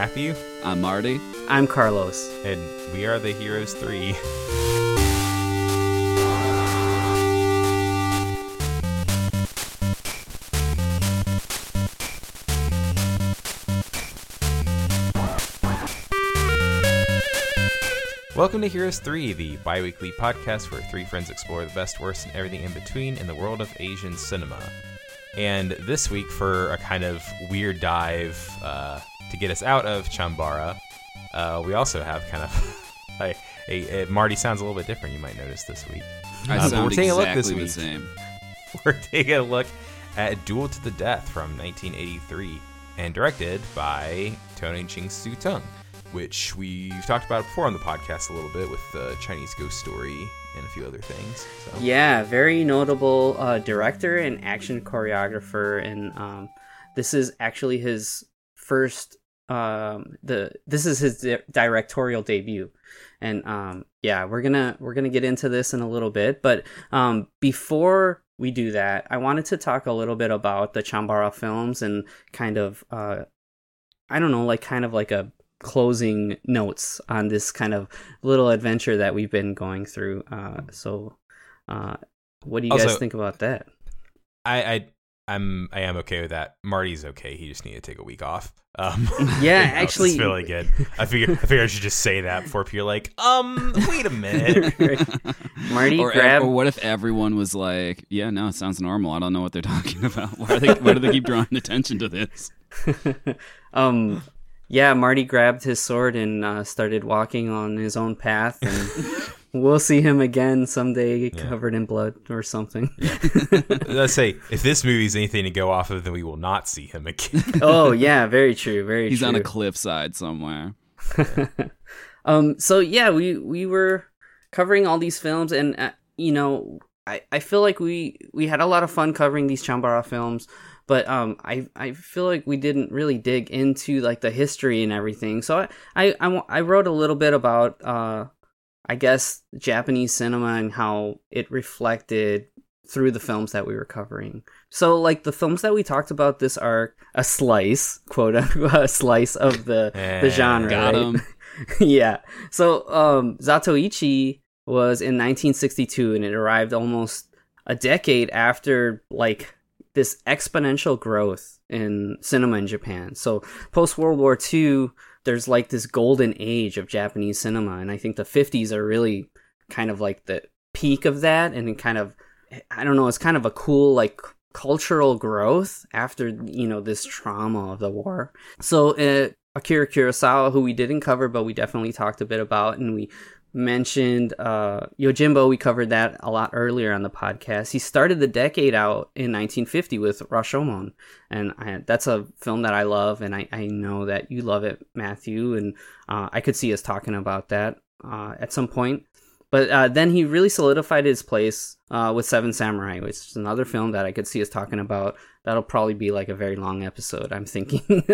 I'm Matthew, I'm Marty. I'm Carlos. and we are the Heroes 3. Welcome to Heroes 3, the bi weekly podcast where three friends explore the best, worst, and everything in between in the world of Asian cinema. And this week, for a kind of weird dive uh, to get us out of Chambara, uh, we also have kind of a, a, a Marty sounds a little bit different. You might notice this week. I Uh, sound we're taking a look exactly this the week. same. We're taking a look at Duel to the Death from 1983 and directed by Tony Ching Siu Tung, which we've talked about before on the podcast a little bit with the Chinese Ghost Story and a few other things. So. Yeah, very notable uh, director and action choreographer, and um, this is actually his first. Um, the this is his di- directorial debut, and um, yeah, we're gonna we're gonna get into this in a little bit. But um, before we do that, I wanted to talk a little bit about the Chambara films and kind of uh, I don't know, like kind of like a closing notes on this kind of little adventure that we've been going through. Uh, so, uh, what do you guys think about that? I, I I'm I am okay with that. Marty's okay. He just needed to take a week off. Um, Yeah, you know, actually- it's really good. I figure I figure I should just say that before people are like, um, wait a minute. Marty, or, grab. or what if everyone was like, "Yeah, no, it sounds normal. I don't know what they're talking about. Why, are they, why do they keep drawing attention to this?" um, yeah, Marty grabbed his sword and uh, started walking on his own path, and we'll see him again someday, covered in blood or something. Let's say if this movie's anything to go off of, then we will not see him again. oh yeah, very true, very He's true. on a cliffside somewhere. um so yeah we we were covering all these films and uh, you know i i feel like we we had a lot of fun covering these chambara films but um i i feel like we didn't really dig into like the history and everything so i i i, I wrote a little bit about uh i guess japanese cinema and how it reflected through the films that we were covering so like the films that we talked about this are a slice quote unquote a slice of the the Eh, genre Got right? yeah. So um Zatoichi was in 1962 and it arrived almost a decade after like this exponential growth in cinema in Japan. So post World War II there's like this golden age of Japanese cinema and I think the 50s are really kind of like the peak of that and it kind of I don't know, it's kind of a cool like cultural growth after you know this trauma of the war. So uh, Akira Kurosawa, who we didn't cover, but we definitely talked a bit about, and we mentioned uh, Yojimbo. We covered that a lot earlier on the podcast. He started the decade out in 1950 with Rashomon, and I, that's a film that I love, and I, I know that you love it, Matthew, and uh, I could see us talking about that uh, at some point. But uh, then he really solidified his place uh, with Seven Samurai, which is another film that I could see us talking about. That'll probably be like a very long episode. I'm thinking,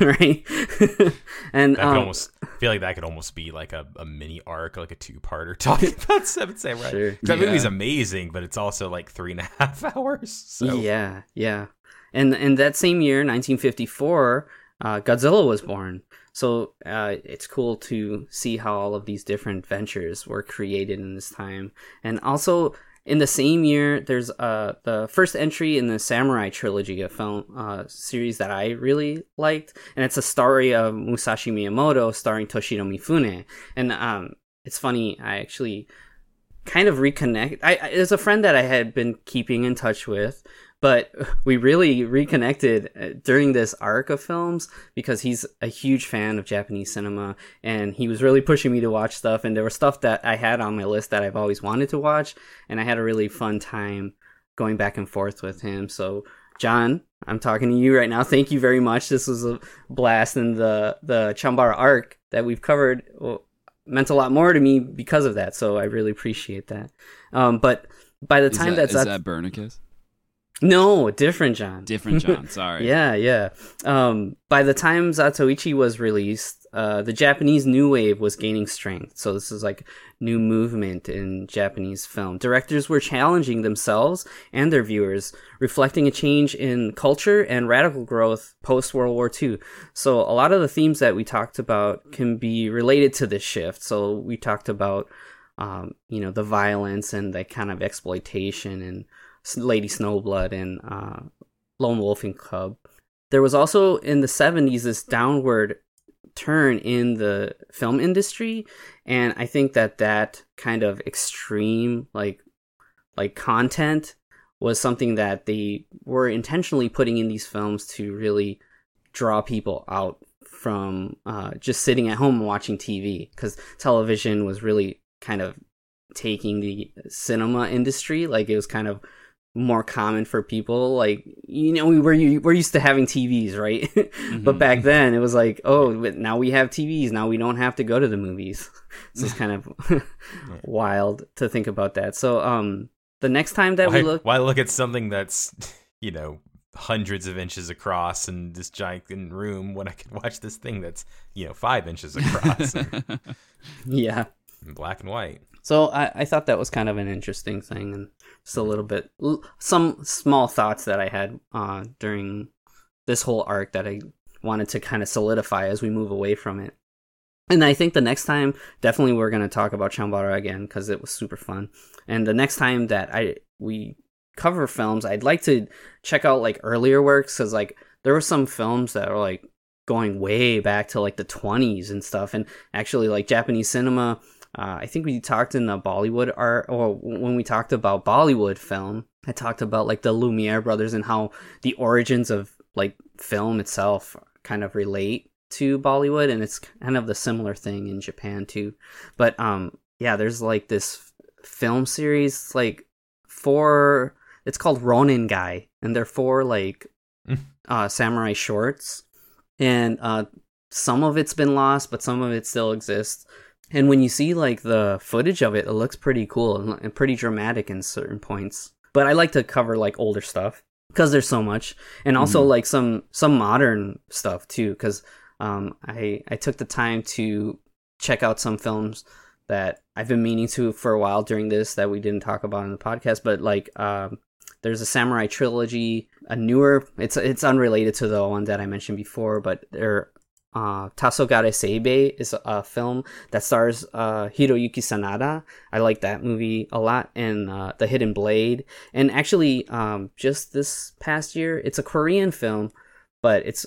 right? and That could um, almost feel like that could almost be like a, a mini arc, like a two parter talking about Seven Samurai. Sure. That Yeah. movie's amazing, but it's also like three and a half hours. So Yeah, yeah. And and that same year, 1954, uh, Godzilla was born. So uh, it's cool to see how all of these different ventures were created in this time. And also in the same year, there's uh, the first entry in the Samurai trilogy, a film uh, series that I really liked, and it's a story of Musashi Miyamoto starring Toshiro Mifune. And um, it's funny, I actually kind of reconnect. I, I there's a friend that I had been keeping in touch with, but we really reconnected uh, during this arc of films because he's a huge fan of Japanese cinema and he was really pushing me to watch stuff and there was stuff that I had on my list that I've always wanted to watch and I had a really fun time going back and forth with him. So John, I'm talking to you right now. Thank you very much. This was a blast and the the Chambara arc that we've covered meant a lot more to me because of that. So I really appreciate that. Um, but by the Is time that, that's is up, that Bernicus? No, different John. Different John. Sorry. Yeah, yeah. Um, by the time Zatoichi was released, uh, the Japanese new wave was gaining strength. So this is like new movement in Japanese film. Directors were challenging themselves and their viewers, reflecting a change in culture and radical growth post World War II. So a lot of the themes that we talked about can be related to this shift. So we talked about, um, you know, the violence and the kind of exploitation and Lady Snowblood and uh, Lone Wolf and Cub. There was also in the 70s this downward turn in the film industry and I think that that kind of extreme like like content was something that they were intentionally putting in these films to really draw people out from uh, just sitting at home and watching TV because television was really kind of taking the cinema industry like it was kind of more common for people like you know we were we're used to having TVs right? Mm-hmm. but back then it was like oh now we have TVs now we don't have to go to the movies. So it's kind of wild to think about that. So um the next time that why, we look why look at something that's you know hundreds of inches across in this giant room when I can watch this thing that's you know five inches across yeah. black and white so I, I thought that was kind of an interesting thing and just a little bit some small thoughts that I had uh, during this whole arc that I wanted to kind of solidify as we move away from it. And I think the next time, definitely we're gonna talk about Chambara again because it was super fun. And the next time that I we cover films, I'd like to check out like earlier works because like there were some films that are like going way back to like the 20s and stuff, and actually like Japanese cinema uh, I think we talked in the Bollywood art, or when we talked about Bollywood film, I talked about like the Lumiere brothers and how the origins of like film itself kind of relate to Bollywood, and it's kind of the similar thing in Japan too. But um, yeah, there's like this film series, like four. It's called Ronin-gai, and they're four like mm. uh, samurai shorts, and uh, some of it's been lost, but some of it still exists and when you see like the footage of it, it looks pretty cool and pretty dramatic in certain points. But I like to cover like older stuff because there's so much, and also mm-hmm. like some some modern stuff too. Because um, I I took the time to check out some films that I've been meaning to for a while during this that we didn't talk about in the podcast. But like um, there's a samurai trilogy, a newer. It's it's unrelated to the one that I mentioned before, but there uh, Tasogare Seibei is a film that stars uh, Hiroyuki Sanada. I like that movie a lot, and uh, The Hidden Blade. And actually, um, just this past year, it's a Korean film, but it's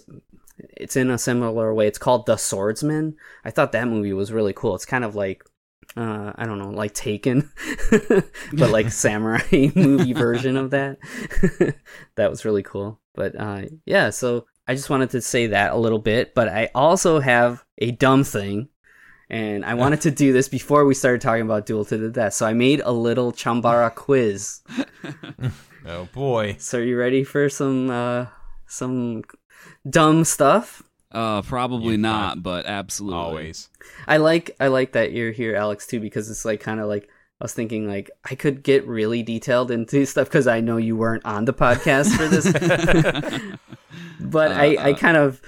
it's in a similar way. It's called The Swordsman. I thought that movie was really cool. It's kind of like uh, I don't know, like Taken, but like samurai movie version of that. that was really cool. But uh, yeah, so I just wanted to say that a little bit, but I also have a dumb thing, and I wanted to do this before we started talking about Duel to the Death. So I made a little Chambara quiz. oh boy! So are you ready for some uh, some dumb stuff? Uh, probably not, but absolutely. Always. I like I like that you're here, Alex, too, because it's like kind of like I was thinking like I could get really detailed into stuff because I know you weren't on the podcast for this. but uh, I, I uh. kind of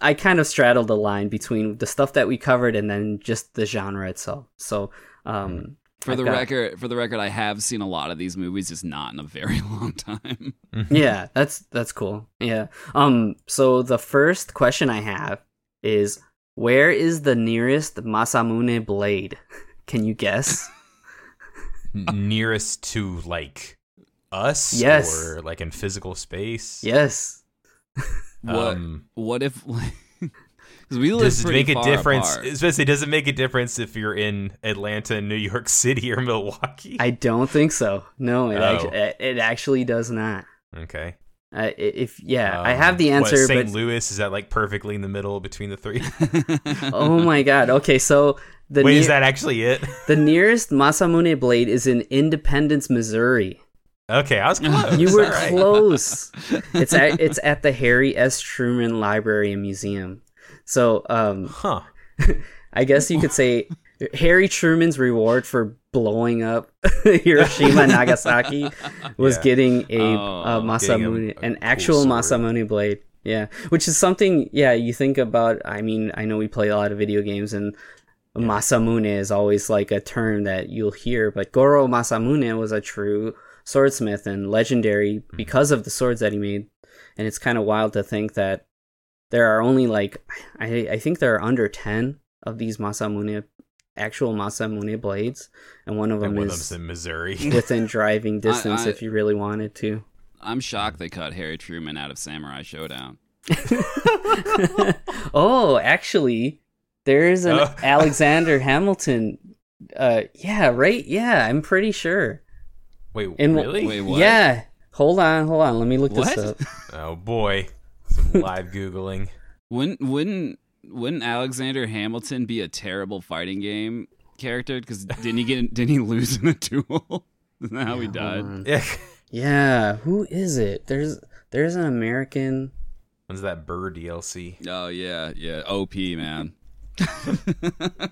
I kind of straddled the line between the stuff that we covered and then just the genre itself. So um, hmm. for the got, record, for the record, I have seen a lot of these movies, just not in a very long time. yeah, that's that's cool. Yeah. Um. So the first question I have is, where is the nearest Masamune blade? Can you guess? Nearest to like us? Yes. Or like in physical space? Yes. what um, what if like we live does it make a difference? Apart. Especially, does it make a difference if you're in Atlanta, New York City, or Milwaukee? I don't think so. No, it, oh. actually, it actually does not. Okay. Uh, if yeah, um, I have the answer. What, St. but... Louis is that like perfectly in the middle between the three? oh my god. Okay, so the wait, ne- is that actually it? the nearest Masamune blade is in Independence, Missouri. Okay, I was close. You were right. close. it's at it's at the Harry S. Truman Library and Museum. So, um, huh. I guess you could say Harry Truman's reward for blowing up Hiroshima and Nagasaki was Yeah. getting a, Oh, a Masamune, getting a- a an cool actual sword. Masamune blade. Yeah, which is something. Yeah, you think about. I mean, I know we play a lot of video games, and Masamune is always like a term that you'll hear. But Goro Masamune was a true swordsmith and legendary mm. because of the swords that he made. And it's kind of wild to think that there are only like I I think there are under ten of these Masamune actual Masamune blades, and one of them one of is them's in Missouri. within driving distance I- if you really wanted to. I'm shocked they cut Harry Truman out of Samurai Shodown. oh, actually, there's an Oh. Alexander Hamilton. Uh, yeah, right. Yeah, I'm pretty sure. Wait, In- really? Wait, what? Yeah. Hold on, hold on. Let me look What? this up. Oh boy, some live googling. Wouldn't wouldn't wouldn't Alexander Hamilton be a terrible fighting game character? Because didn't he get didn't he lose in a duel? Isn't that how he died? Yeah. Yeah, who is it? There's there's an American. When's that Bird DLC? Oh yeah, yeah. OP man.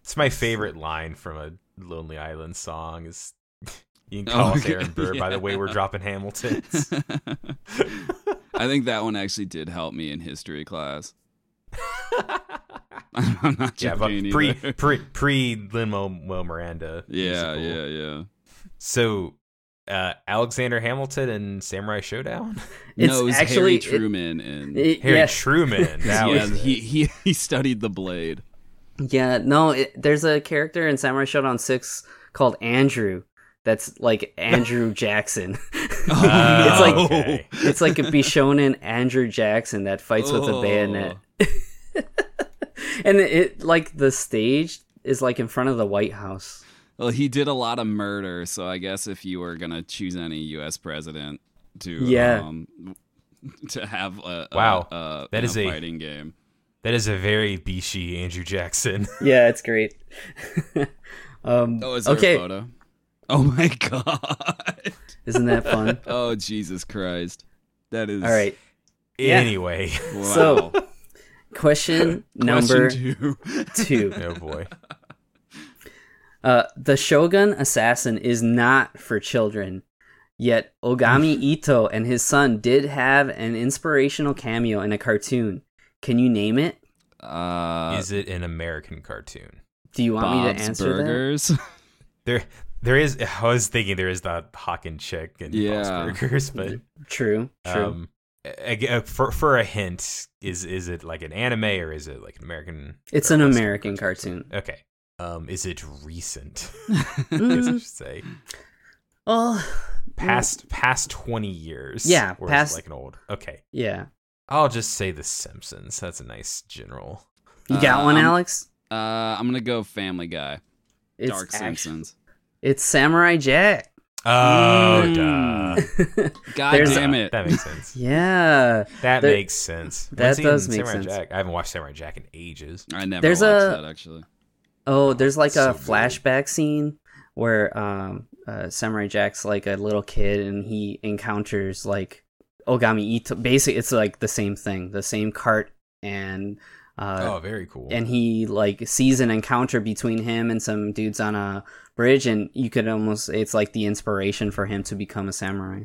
It's my favorite line from a Lonely Island song. Is you can call Oh, us Aaron Burr by the way we're dropping Hamiltons. I think that one actually did help me in history class. I'm not yeah, but joking pre pre pre Lin Manuel Miranda. Yeah, musical. yeah, yeah. So, uh, Alexander Hamilton and Samurai Shodown. It's no, it was actually Harry it- Truman and it- Harry yeah, Truman. That yeah, was he, he he studied the blade. yeah. No, it, there's a character in Samurai Shodown Six called Andrew. That's like Andrew Jackson. Oh, it's like okay. it's like a Bishonen Andrew Jackson that fights with a Oh. bayonet. and it like the stage is like in front of the White House. Well, he did a lot of murder, so I guess if you were gonna choose any U.S. president to Yeah. um, to have a, a Wow. a, That you is know, a- fighting game. That is a very Bishi Andrew Jackson. Yeah, it's great. um, Oh, is there okay, a photo? Oh my god! isn't that fun? Oh Jesus Christ! That is All right. Yeah. Anyway, Wow. So, Question number Question two. two. oh boy. Uh, the Shogun Assassin is not for children. Yet Ogami Itto and his son did have an inspirational cameo in a cartoon. Can you name it? Uh, is it an American cartoon? Do you want me to answer Burgers. There, there is. I was thinking there is that Hawk and Chick and Yeah. Bob's Burgers, but? True, true. um, a- a- for for a hint, is is it like an anime or is it like an American? it's an Western American cartoon. Okay. Um, is it recent? I I Mm, should say oh, past past twenty years. Yeah, or past- like an old. Okay, yeah. I'll just say The Simpsons. That's a nice general. You got Uh, one, I'm- Alex? uh, I'm gonna go Family Guy. It's Dark actu- Simpsons. It's Samurai Jack. Oh, Mm. duh. God There's- damn Duh. it! That makes sense. yeah. That There- makes sense. that When's he in does make Samurai sense. Jack? I haven't watched Samurai Jack in ages. I never There's watched a- that actually. Oh, there's like So a good. flashback scene where um uh, Samurai Jack's like a little kid and he encounters like Ogami Itto. Basically, it's like the same thing, the same cart and uh oh, very cool. and he like sees an encounter between him and some dudes on a bridge and you could almost it's like the inspiration for him to become a samurai.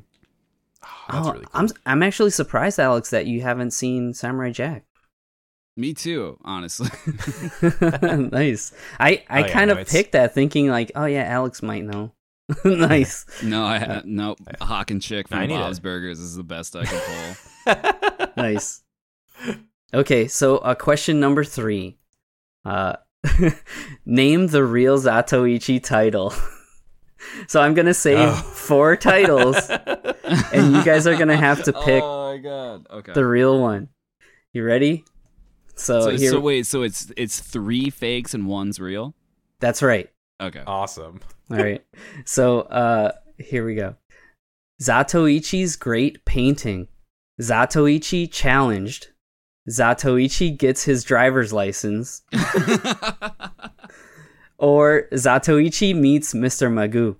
Oh, that's oh, really cool. I'm I'm actually surprised Alex that you haven't seen Samurai Jack. Me too, honestly. nice. I I Oh, yeah, kind no, of it's- picked that thinking like, oh yeah, Alex might know. nice. no, I Uh, no Hawk and Chick from need Bob's it. Burgers is the best I can pull. nice. Okay, so uh, question number three. Uh, name the real Zatoichi title. so I'm gonna say Oh. four titles, and you guys are gonna have to pick Oh my god! Okay. the real one. You ready? So, so, here, so wait, so it's it's three fakes and one's real. that's right. Okay. awesome. All right. So uh, here we go. Zatoichi's great painting. Zatoichi challenged. Zatoichi gets his driver's license. Or Zatoichi meets Mr. Magoo.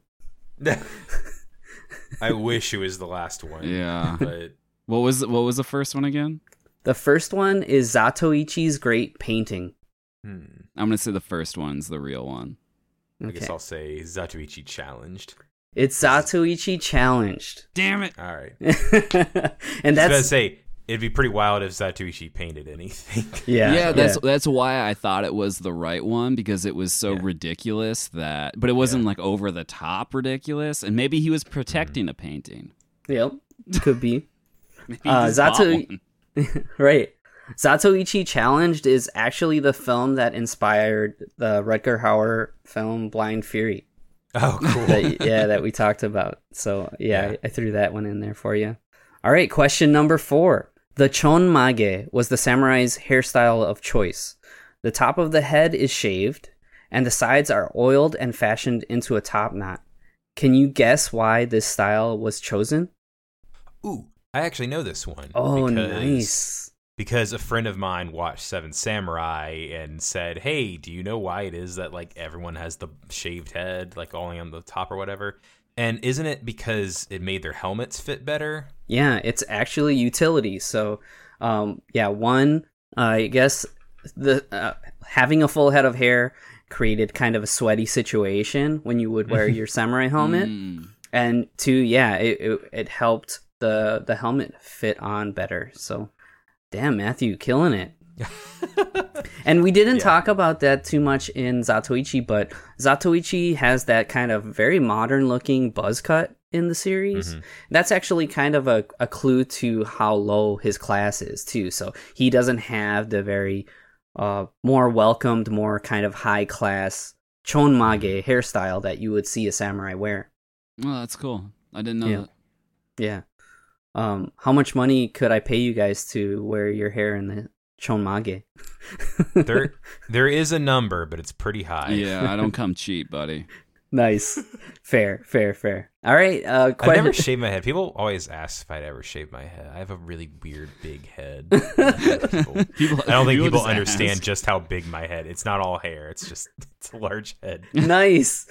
I wish it was the last one. yeah. But What was what was the first one again? The first one is Zatoichi's great painting. Hmm. I'm gonna say the first one's the real one. I guess I'll say Zatoichi challenged. It's Zatoichi challenged. Damn it! All right. and I was gonna say it'd be pretty wild if Zatoichi painted anything. yeah. Yeah, that's that's why I thought it was the right one because it was so Yeah. ridiculous that, but it wasn't like over the top ridiculous, and maybe he was protecting a painting. Yep. Could be. Maybe he Uh, Zato- one. right. Zatoichi Challenged is actually the film that inspired the Rutger Hauer film Blind Fury. oh, cool. That, yeah, that we talked about. So yeah, Yeah. I, I threw that one in there for you. All right, question number four. The chonmage was the samurai's hairstyle of choice. The top of the head is shaved, and the sides are oiled and fashioned into a top knot. Can you guess why this style was chosen? Ooh, I actually know this one. Oh, because- nice. Because a friend of mine watched Seven Samurai and said, "Hey, do you know why it is that like everyone has the shaved head, like only on the top or whatever?" And isn't it because it made their helmets fit better? Yeah, it's actually utility. So, um, yeah, one, uh, I guess the uh, having a full head of hair created kind of a sweaty situation when you would wear your samurai helmet, Mm. and two, yeah, it, it it helped the the helmet fit on better. So, damn, Matthew, killing it. And we didn't Yeah. talk about that too much in Zatoichi, but Zatoichi has that kind of very modern looking buzz cut in the series. Mhm. That's actually kind of a, a clue to how low his class is, too. So he doesn't have the very uh, more welcomed, more kind of high class chonmage hairstyle that you would see a samurai wear. Oh, that's cool. I didn't know Yeah. that. Yeah. Um, how much money could I pay you guys to wear your hair in the chonmage? there, there is a number, but it's pretty high. Yeah, I don't come cheap, buddy. Nice. fair, fair, fair. All right. Uh, I never que- shave my head. People always ask if I'd ever shave my head. I have a really weird big head. People- People, I don't think people just understand ask. just how big my head. It's not all hair. It's just it's a large head. nice.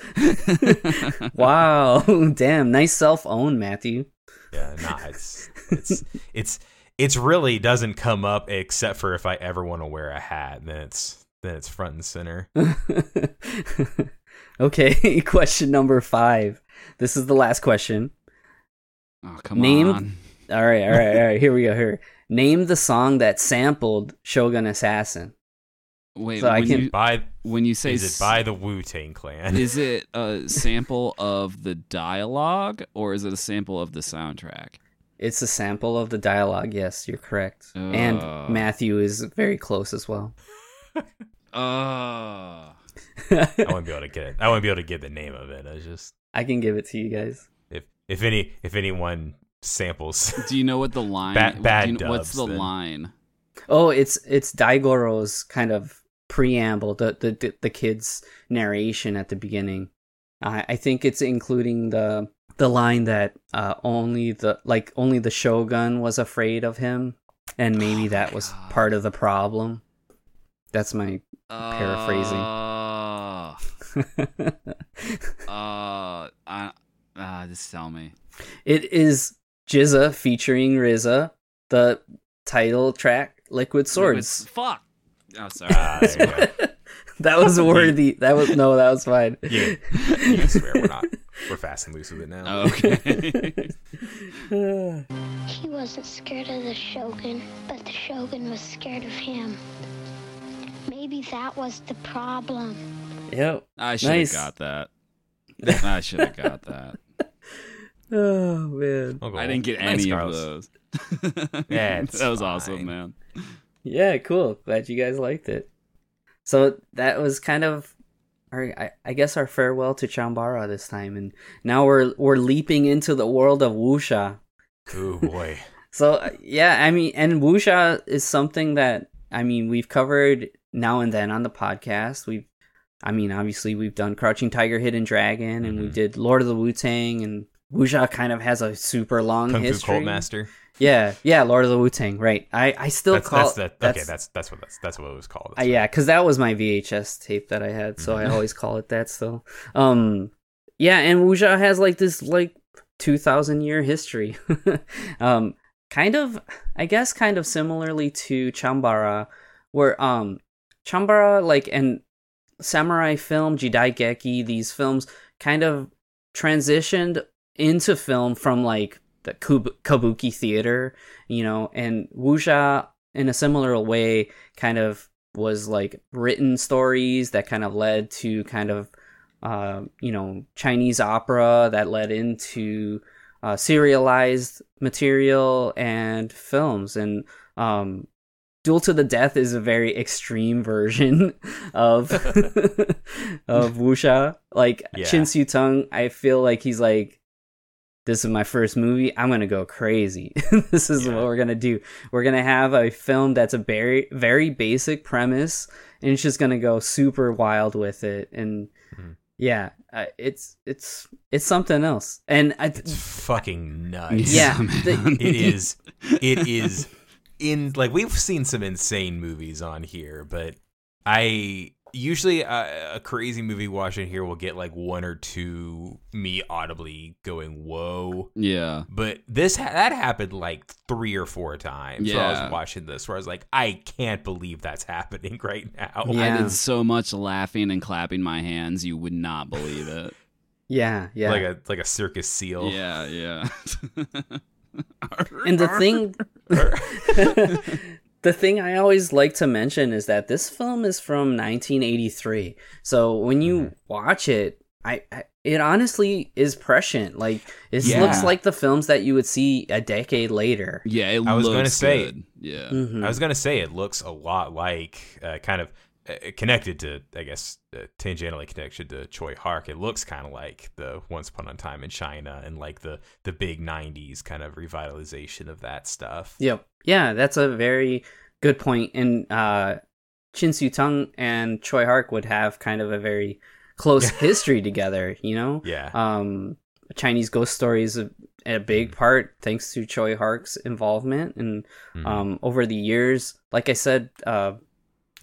wow. Damn. Nice self own, Matthew. Yeah, nah, it's it's it's it's really doesn't come up except for if I ever want to wear a hat. Then it's then it's front and center. okay. question number five. This is the last question. Oh, come Name- on. All right. All right. All right. Here we go. Here. Name the song that sampled Shogun Assassin. Wait, So I when, can- you, By when you say is it by the Wu Tang Clan? is it a sample of the dialogue or is it a sample of the soundtrack? It's a sample of the dialogue. Yes, you're correct. and Uh. Matthew is very close as well. Oh. I won't be able to get it. I won't be able to get the name of it. I just I can give it to you guys. if if any if anyone samples. Do you know what the line? Bad- bad you know- what's the then. line? Oh, it's it's Daigoro's kind of preamble, the the the, kid's narration at the beginning. I I think it's including the the line that uh, only the like only the shogun was afraid of him, and maybe Oh that was God. part of the problem. That's my Paraphrasing. Uh, uh, I, uh, just tell me. it is GZA featuring RZA, the title track "Liquid Swords." Fuck. Oh, sorry. There that was worthy. That was no, that was fine. Yeah, you can swear we're not. We're fast and loose with it now. Oh, okay. He wasn't scared of the Shogun, but the Shogun was scared of him. Maybe that was the problem. yep. I should have Nice. got that. I should have got that. Oh man. I'll go, I didn't get "Thanks, any of those. Yeah, that was awesome, man. Yeah, cool. Glad you guys liked it. So that was kind of our, I, I guess, our farewell to Chambara this time, and now we're we're leaping into the world of wuxia. Oh boy. So uh, yeah, I mean, and wuxia is something that I mean we've covered now and then on the podcast. We've, I mean, obviously we've done Crouching Tiger, Hidden Dragon, and we Mhm. did Lord of the Wu Tang, and wuxia kind of has a super long Kung Fu history. Cult Master. Yeah, yeah, Lord of the Wu Tang. Right. I I still That's, call that's, that, okay. That's that's what that's that's what it was called. Uh, yeah, because that was my VHS tape that I had, so I Mhm. always call it that. Still, um, yeah, and Wuxia has like this like two thousand year history, um, kind of, I guess, kind of similarly to Chambara, where um, Chambara like and samurai film Jidaigeki these films kind of transitioned into film from like the kabuki theater, you know, and wuxia in a similar way kind of was like written stories that kind of led to kind of uh, you know Chinese opera that led into uh, serialized material and films and um, Duel to the Death is a very extreme version of of wuxia. Like Yeah. Ching Siu Tung, I feel like he's like, this is my first movie. I'm gonna go crazy. this is Yeah. what we're gonna do. We're gonna have a film that's a very very basic premise, and it's just gonna go super wild with it. And Mhm. yeah, uh, it's it's it's something else. And I, It's fucking nuts. Yeah, the- it is it is in like we've seen some insane movies on here but i usually uh, a crazy movie watching here will get like one or two me audibly going whoa yeah. but this ha- that happened like three or four times where i was watching this where i was like i can't believe that's happening right now Yeah. I did so much laughing and clapping my hands, you would not believe it. yeah, yeah. like a like a circus seal yeah, yeah. and the thing the thing I always like to mention is that this film is from 1983. So when you Mhm. watch it, I, I it honestly is prescient. Like it Yeah. looks like the films that you would see a decade later. yeah, it I was gonna say- good. Yeah. Mhm. I was gonna say it looks a lot like uh, kind of connected to, I guess, uh, tangentially connected to Tsui Hark. It looks kind of like the Once Upon a Time in China and like the the big '90s kind of revitalization of that stuff. Yep. Yeah, that's a very good point. And uh, Ching Siu Tung and Tsui Hark would have kind of a very close history together. You know. Yeah, um Chinese ghost stories a, a big part thanks to Tsui Hark's involvement and Mhm. um over the years like I said uh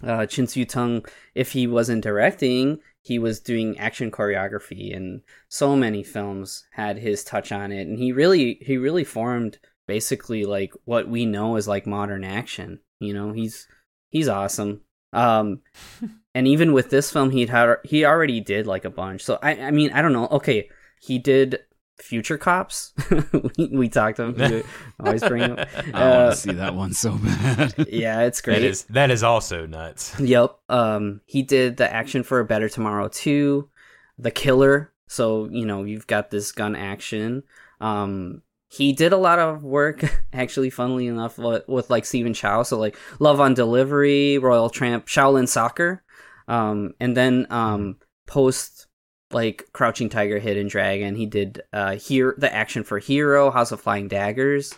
uh Ching Siu Tung if he wasn't directing he was doing action choreography and so many films had his touch on it and he really he really formed basically like what we know as like modern action you know? He's he's awesome. Um and even with this film he'd had he already did like a bunch. So i i mean i don't know. Okay he did future cops we, we talked about we always bring up I want uh, to see that one so bad. yeah it's great that is that is also nuts. Yep. Um, he did the action for a better tomorrow too, the killer. So you know you've got this gun action. Um, he did a lot of work, actually, funnily enough, with, with like Stephen Chow. So like Love on Delivery, Royal Tramp, Shaolin Soccer, um, and then um, post like Crouching Tiger, Hidden Dragon. He did uh here the action for Hero, House of Flying Daggers.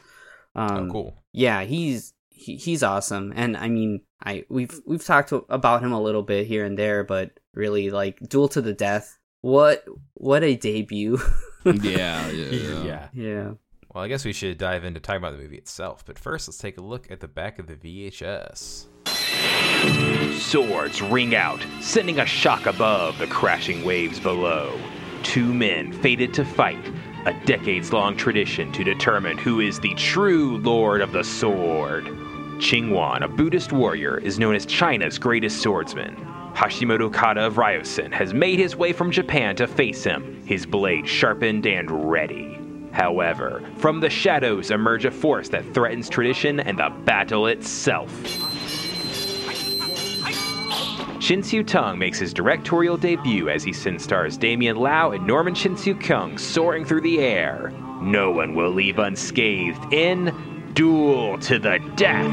Um, oh, cool. yeah, he's he, he's awesome, and I mean, I we've we've talked about him a little bit here and there, but really, like Duel to the Death, what what a debut! yeah, yeah, yeah. yeah. yeah, Well, I guess we should dive into talking about the movie itself. But first, let's take a look at the back of the VHS. Swords ring out, sending a shock above the crashing waves below. Two men fated to fight, a decades long tradition to determine who is the true Lord of the Sword. Ching Wan, a Buddhist warrior, is known as China's greatest swordsman. Hashimoto Kata of Ryosen has made his way from Japan to face him, his blade sharpened and ready. However, from the shadows emerge a force that threatens tradition and the battle itself. Shin Siu Tung makes his directorial debut as he sin stars Damian Lau and Norman Shin Siu Kung soaring through the air. No one will leave unscathed in Duel to the Death.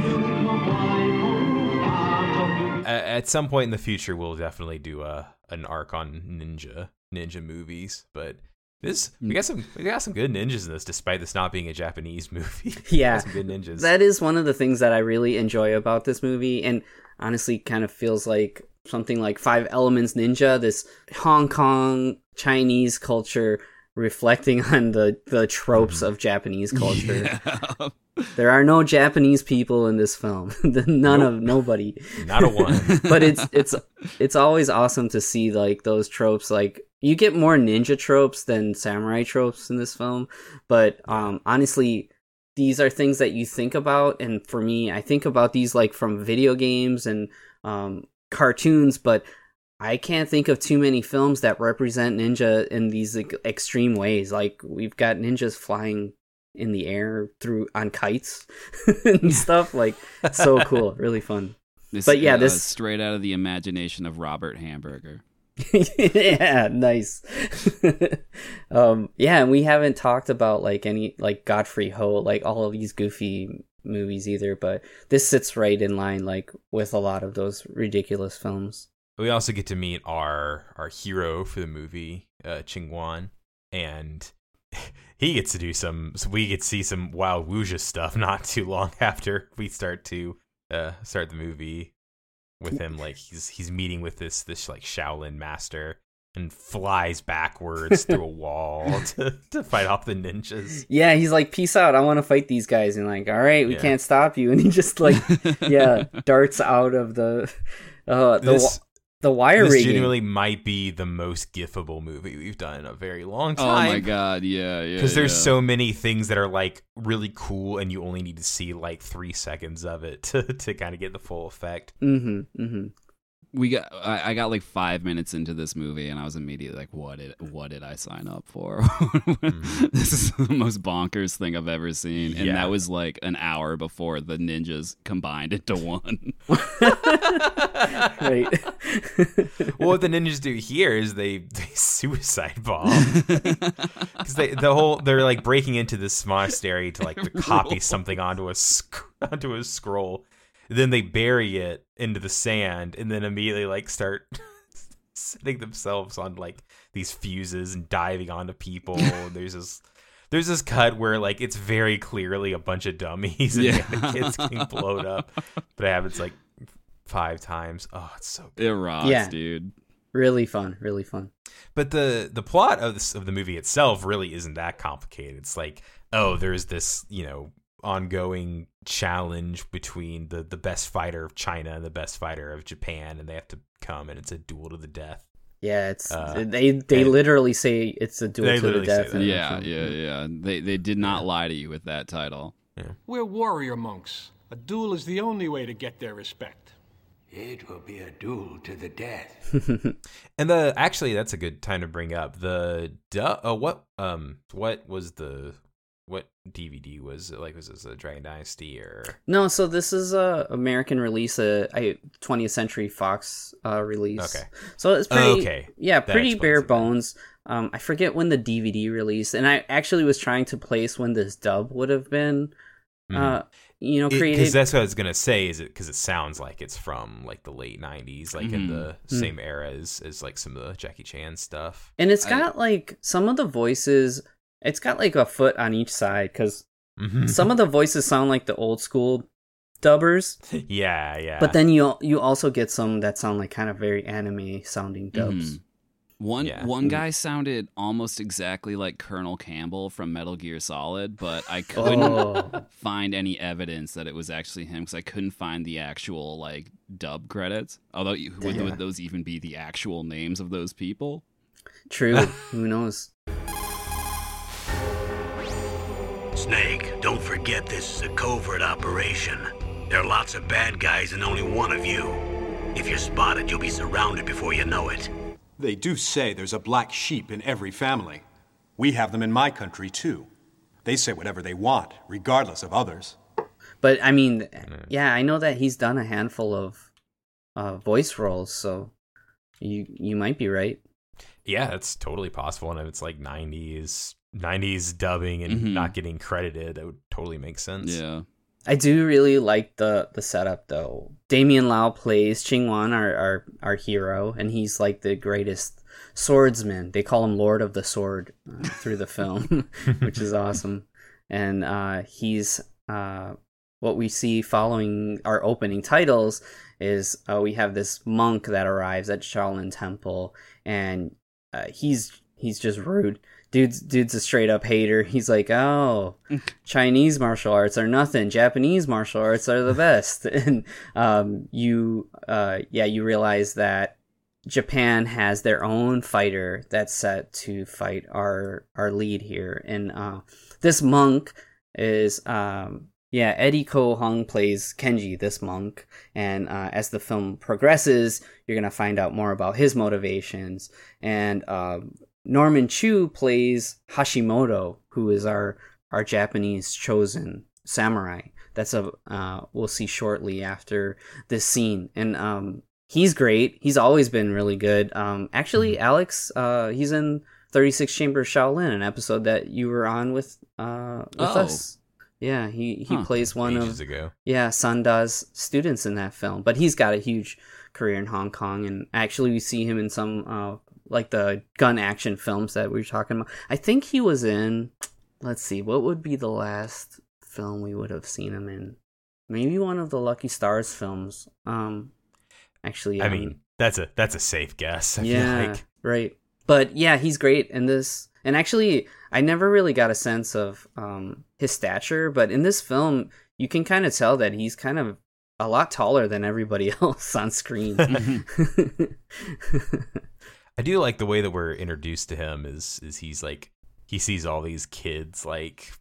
At some point in the future, we'll definitely do a an arc on ninja ninja movies. But this we got some we got some good ninjas in this, despite this not being a Japanese movie. Yeah. some good ninjas. that is one of the things that I really enjoy about this movie, and honestly, kind of feels like something like Five Elements Ninja, this Hong Kong Chinese culture reflecting on the the tropes of Japanese culture. Yeah. There are no Japanese people in this film. None of nobody. not a one. but it's it's it's always awesome to see like those tropes like you get more ninja tropes than samurai tropes in this film but um honestly these are things that you think about and for me i think about these like from video games and um cartoons, but I can't think of too many films that represent ninja in these like, extreme ways. Like we've got ninjas flying in the air through on kites and stuff. Like so cool, really fun. This, But yeah, uh, this- straight out of the imagination of Robert Hamburger. yeah, nice. um, yeah, and we haven't talked about like any like Godfrey Ho, like all of these goofy movies either. But this sits right in line like with a lot of those ridiculous films. We also get to meet our our hero for the movie, uh, Ching Wan, and he gets to do some. So we get to see some wild wuxia stuff not too long after we start to uh, start the movie with him. Like he's he's meeting with this this like Shaolin master and flies backwards through a wall to, to fight off the ninjas. Yeah, he's like, "Peace out! I want to fight these guys." And like, "All right, we Yeah. can't stop you." And he just like, yeah, darts out of the uh the This- wa- the wire This rigging. genuinely might be the most gifable movie we've done in a very long time. Oh my god, yeah, yeah. because there's yeah. so many things that are like really cool and you only need to see like three seconds of it to, to kind of get the full effect Mm-hmm. Mm-hmm. We got I, I got like five minutes into this movie and I was immediately like, what did what did I sign up for? Mm-hmm. this is the most bonkers thing I've ever seen. And that was like an hour before the ninjas combined into one. Right. well what the ninjas do here is they, they suicide bomb because they the whole they're like breaking into this monastery to like to copy something onto a sc- onto a scroll then they bury it into the sand and then immediately like start setting themselves on like these fuses and diving onto people there's this there's this cut where like it's very clearly a bunch of dummies and Yeah. the kids getting blown up but it happens like five times oh it's so good it rocks, Yeah. dude. really fun. Really fun. but the the plot of this of the movie itself really isn't that complicated. It's like, oh, there's this, you know, ongoing challenge between the the best fighter of China and the best fighter of Japan and they have to come and it's a duel to the death. Yeah, it's Uh, they they and- literally say it's a duel to the death. that. Yeah, yeah, yeah. They they did not lie to you with that title. We're warrior monks. A duel is the only way to get their respect. It will be a duel to the death. And the actually that's a good time to bring up the du- oh what um what was the what DVD was like was this a Dragon Dynasty or No, so this is a American release, a 20th Century Fox uh, release. Okay. So it's pretty, Okay. yeah, That pretty bare it bones. Um, I forget when the DVD released, and I actually was trying to place when this dub would have been, uh, you know, because that's what I was gonna say. Is it because it sounds like it's from like the late '90s, like in the Mm. same era as, as like some of the Jackie Chan stuff. and it's got like some of the voices. It's got like a foot on each side because Mhm. some of the voices sound like the old school dubbers, yeah, yeah. but then you you also get some that sound like kind of very anime sounding dubs. Mhm. One Yeah. one guy sounded almost exactly like Colonel Campbell from Metal Gear Solid, but I couldn't Oh. find any evidence that it was actually him because I couldn't find the actual like dub credits. Although, you- would, Yeah. would those even be the actual names of those people? True. Who knows? Snake, don't forget this is a covert operation. There are lots of bad guys and only one of you. If you're spotted, you'll be surrounded before you know it. They do say there's a black sheep in every family. We have them in my country, too. They say whatever they want, regardless of others. But I mean, yeah, I know that he's done a handful of uh, voice roles, so you you might be right. yeah, that's totally possible. And if it's like '90s '90s dubbing and Mhm. not getting credited, that would totally make sense. Yeah. I do really like the the setup though. Damian Lau plays Ching Wan, our, our our hero, and he's like the greatest swordsman. They call him Lord of the Sword uh, through the film, which is awesome. And uh, he's uh, what we see following our opening titles is uh, we have this monk that arrives at Shaolin Temple, and uh, he's he's just rude. Dude's dude's a straight up hater. He's like, oh, Chinese martial arts are nothing. Japanese martial arts are the best. and um, you, uh, yeah, you realize that Japan has their own fighter that's set to fight our our lead here, and uh, this monk is, um, yeah, Eddie Ko Hung plays Kenji, this monk, and uh, as the film progresses, you're gonna find out more about his motivations. And um, Norman Chu plays Hashimoto, who is our our Japanese chosen samurai. That's a uh, we'll see shortly after this scene, and um, he's great. He's always been really good. Um, actually, Alex, uh, he's in Thirty Six Chambers Shaolin, an episode that you were on with uh with Oh. us. Yeah, he he Huh. plays one Ages of ago. yeah San Te's students in that film, but he's got a huge career in Hong Kong, and actually we see him in some uh like the gun action films that we were talking about. I think he was in. Let's see, what would be the last film we would have seen him in? Maybe one of the Lucky Stars films. Um, actually, I um, mean, that's a that's a safe guess. I yeah, feel like. right. But yeah, he's great in this. And actually, I never really got a sense of um, his stature, but in this film, you can kind of tell that he's kind of a lot taller than everybody else on screen. I do like the way that we're introduced to him is is he's like he sees all these kids like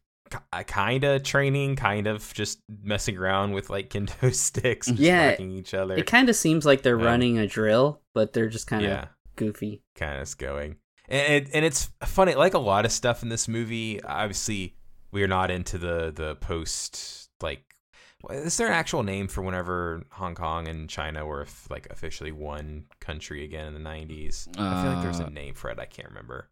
kind of training, kind of just messing around with like kendo sticks, just Yeah, each other. it kind of seems like they're Um, running a drill, but they're just kind of yeah, goofy. kind of going. And and it's funny, like a lot of stuff in this movie. Obviously, we are not into the the post like. Is there an actual name for whenever Hong Kong and China were f- like officially one country again in the nineties? I feel like there's a Uh, name for it. I can't remember.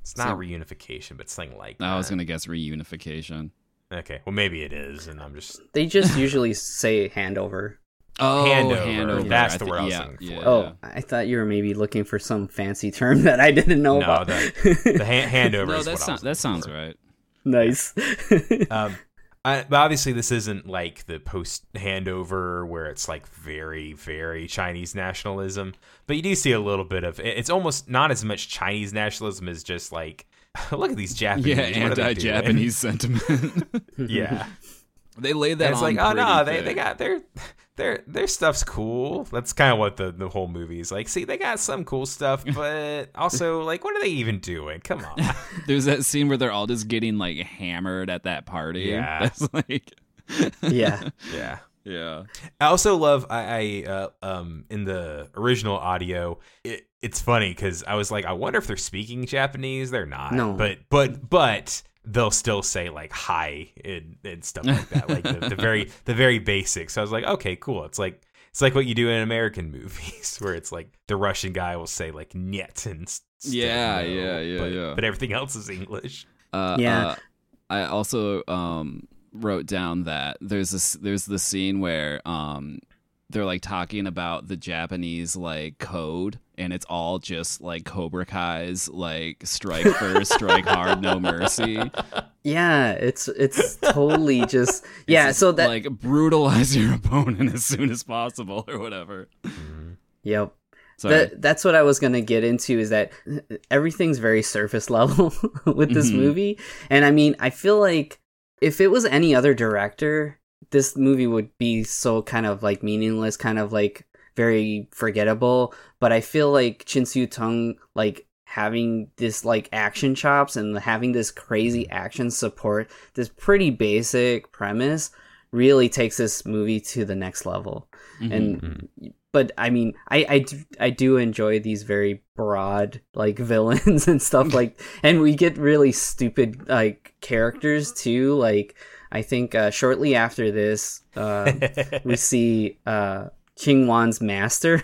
It's So- not reunification, but something like that. I was gonna guess reunification. Okay, well maybe it is, and I'm just They just usually say handover. Oh, Handover. handover. That's I the thi- word I was yeah, looking for. yeah, Oh, yeah. I thought you were maybe looking for some fancy term that I didn't know No, about. the- the hand, handover. No, is that, what I sound, was that sounds for. right. nice. Um, I, but obviously, this isn't like the post handover where it's like very, very Chinese nationalism. But you do see a little bit of it's almost not as much Chinese nationalism as just like, look at these Japanese. Yeah, what are they doing? anti-Japanese sentiment. yeah, they lay that And it's on. like, oh no, pretty they, they thick. got their their their stuff's cool. That's kind of what the the whole movie is like. See, they got some cool stuff, but also like, what are they even doing? Come on. There's that scene where they're all just getting like hammered at that party. Yeah. That's like, yeah. yeah. yeah. I also love I, I uh, um in the original audio it, it's funny because I was like I wonder if they're speaking Japanese they're not No. but but but they'll still say like hi and, and stuff like that like the, the very the very basics so I was like okay cool it's like it's like what you do in American movies where it's like the Russian guy will say like niet and s- still Yeah, no, yeah, yeah, but, yeah. but everything else is English Uh, Yeah. uh, I also um, wrote down that there's this there's the scene where um, they're like talking about the Japanese like code, and it's all just like Cobra Kai's like strike first, strike hard, no mercy. Yeah, it's it's totally just yeah. So that like brutalize your opponent as soon as possible or whatever. yep. That, that's what I was gonna get into is that everything's very surface level with this Mhm. movie, and I mean, I feel like if it was any other director, this movie would be so kind of like meaningless, kind of like very forgettable. But I feel like Ching Siu Tung like having this like action chops and having this crazy action support this pretty basic premise really takes this movie to the next level Mhm. and but I mean, I I do, I do enjoy these very broad like villains and stuff like, and we get really stupid like characters too. Like I think uh, shortly after this, uh, we see uh, Ching Wan's master,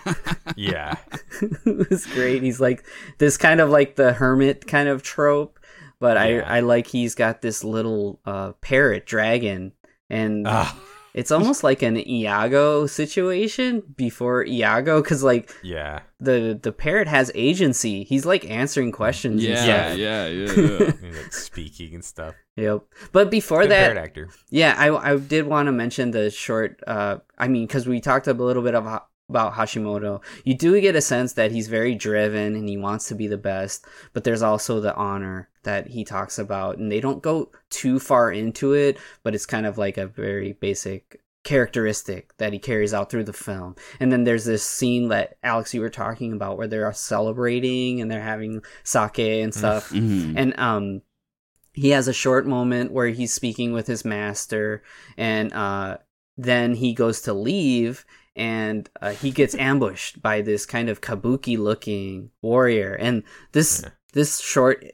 yeah who's great. He's like this kind of like the hermit kind of trope, but Yeah. I I like he's got this little uh, parrot dragon and. Ah, It's almost like an Iago situation before Iago, because like yeah the the parrot has agency. He's like answering questions. and yeah, yeah, yeah, yeah. He's, like speaking and stuff Yep. But before Good that, actor yeah, I I did want to mention the short. Uh, I mean, because we talked a little bit about about Hashimoto, you do get a sense that he's very driven and he wants to be the best. But there's also the honor that he talks about, and they don't go too far into it, but it's kind of like a very basic characteristic that he carries out through the film. And then there's this scene that Alex you were talking about where they're celebrating and they're having sake and stuff Mhm. and um he has a short moment where he's speaking with his master, and uh, then he goes to leave, and uh, he gets ambushed by this kind of kabuki-looking warrior, and this Yeah. this short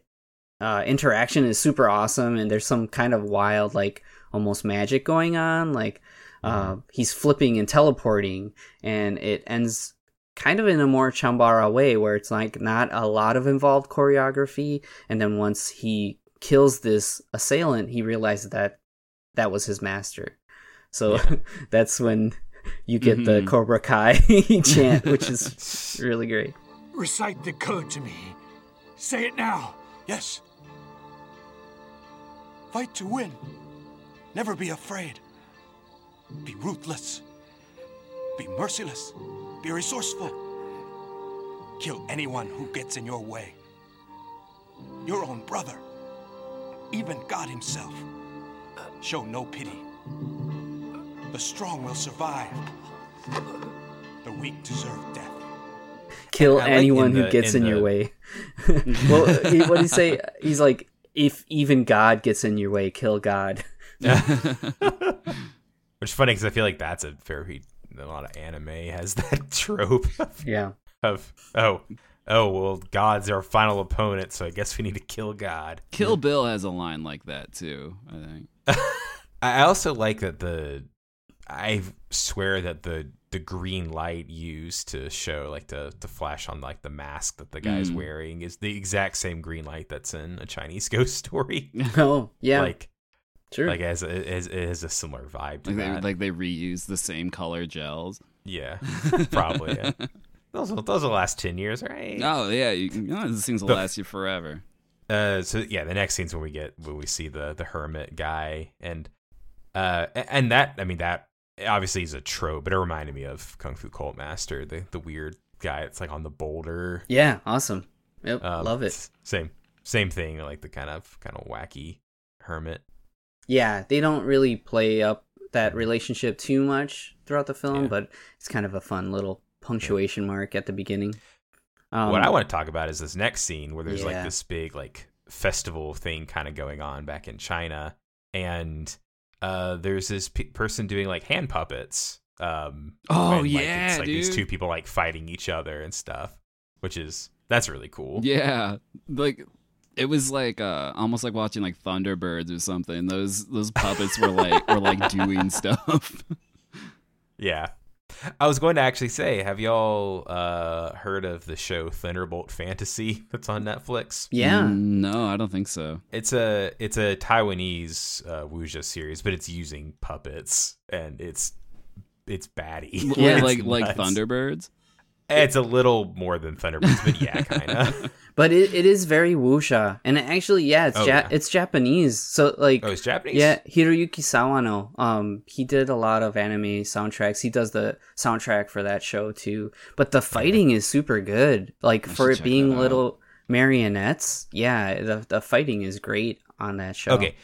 uh, interaction is super awesome, and there's some kind of wild, like almost magic going on, like uh, he's flipping and teleporting, and it ends kind of in a more chambara way where it's like not a lot of involved choreography. And then once he kills this assailant he realizes that that was his master so that's when you get the Mhm. cobra kai chant which is really great Recite the code to me. Say it now. Yes. Fight to win. Never be afraid. Be ruthless. Be merciless. Be resourceful. Kill anyone who gets in your way. Your own brother. Even God Himself. Show no pity. The strong will survive. The weak deserve death. kill I anyone in who the- gets in in, your way well he, what do you say he's like if even god gets in your way kill god Which is funny because I feel like that's a very a lot of anime has that trope of, yeah of oh oh well God's our final opponent, so I guess we need to kill God. Kill Bill has a line like that too. I think. I also like that the I swear that the the green light used to show like the the flash on like the mask that the guy's Mm. wearing is the exact same green light that's in a Chinese ghost story. oh yeah Like sure like as it has, it has a similar vibe to Like they, like they reuse the same color gels. yeah, probably. Yeah. Those will, those will last ten years, right? Oh yeah, you, you know, these things will The- last you forever. Uh, so yeah, the next scene's when we get when we see the the hermit guy, and uh, and that I mean that obviously is a trope, but it reminded me of Kung Fu Cult Master, the the weird guy that's like on the boulder. yeah awesome yep Um, love it Same same thing, like the kind of kind of wacky hermit. yeah they don't really play up that relationship too much throughout the film Yeah. but it's kind of a fun little punctuation mark at the beginning um, what I want to talk about is this next scene where there's like this big like festival thing kind of going on back in China, and uh, there's this pe person doing like hand puppets. Um, Oh, and, like, yeah, it's like these two people like fighting each other and stuff, which is that's really cool. Yeah, like it was like uh almost like watching like Thunderbirds or something. Those those puppets were like were like doing stuff. Yeah. I was going to actually say, have y'all uh, heard of the show Thunderbolt Fantasy that's on Netflix? yeah Mm, no, I don't think so. It's a it's a Taiwanese uh, wuxia series, but it's using puppets and it's it's batty. Yeah, It's like like. Thunderbirds. It's a little more than Thunderbirds, but yeah, kind of. but it, it is very wuxia and actually yeah it's Oh, ja- yeah. it's japanese so like Oh, it's Japanese. Yeah, Hiroyuki Sawano. Um, he did a lot of anime soundtracks. He does the soundtrack for that show too. But the fighting is super good. Like I for it being that out. little marionettes, yeah, the the fighting is great on that show. Okay,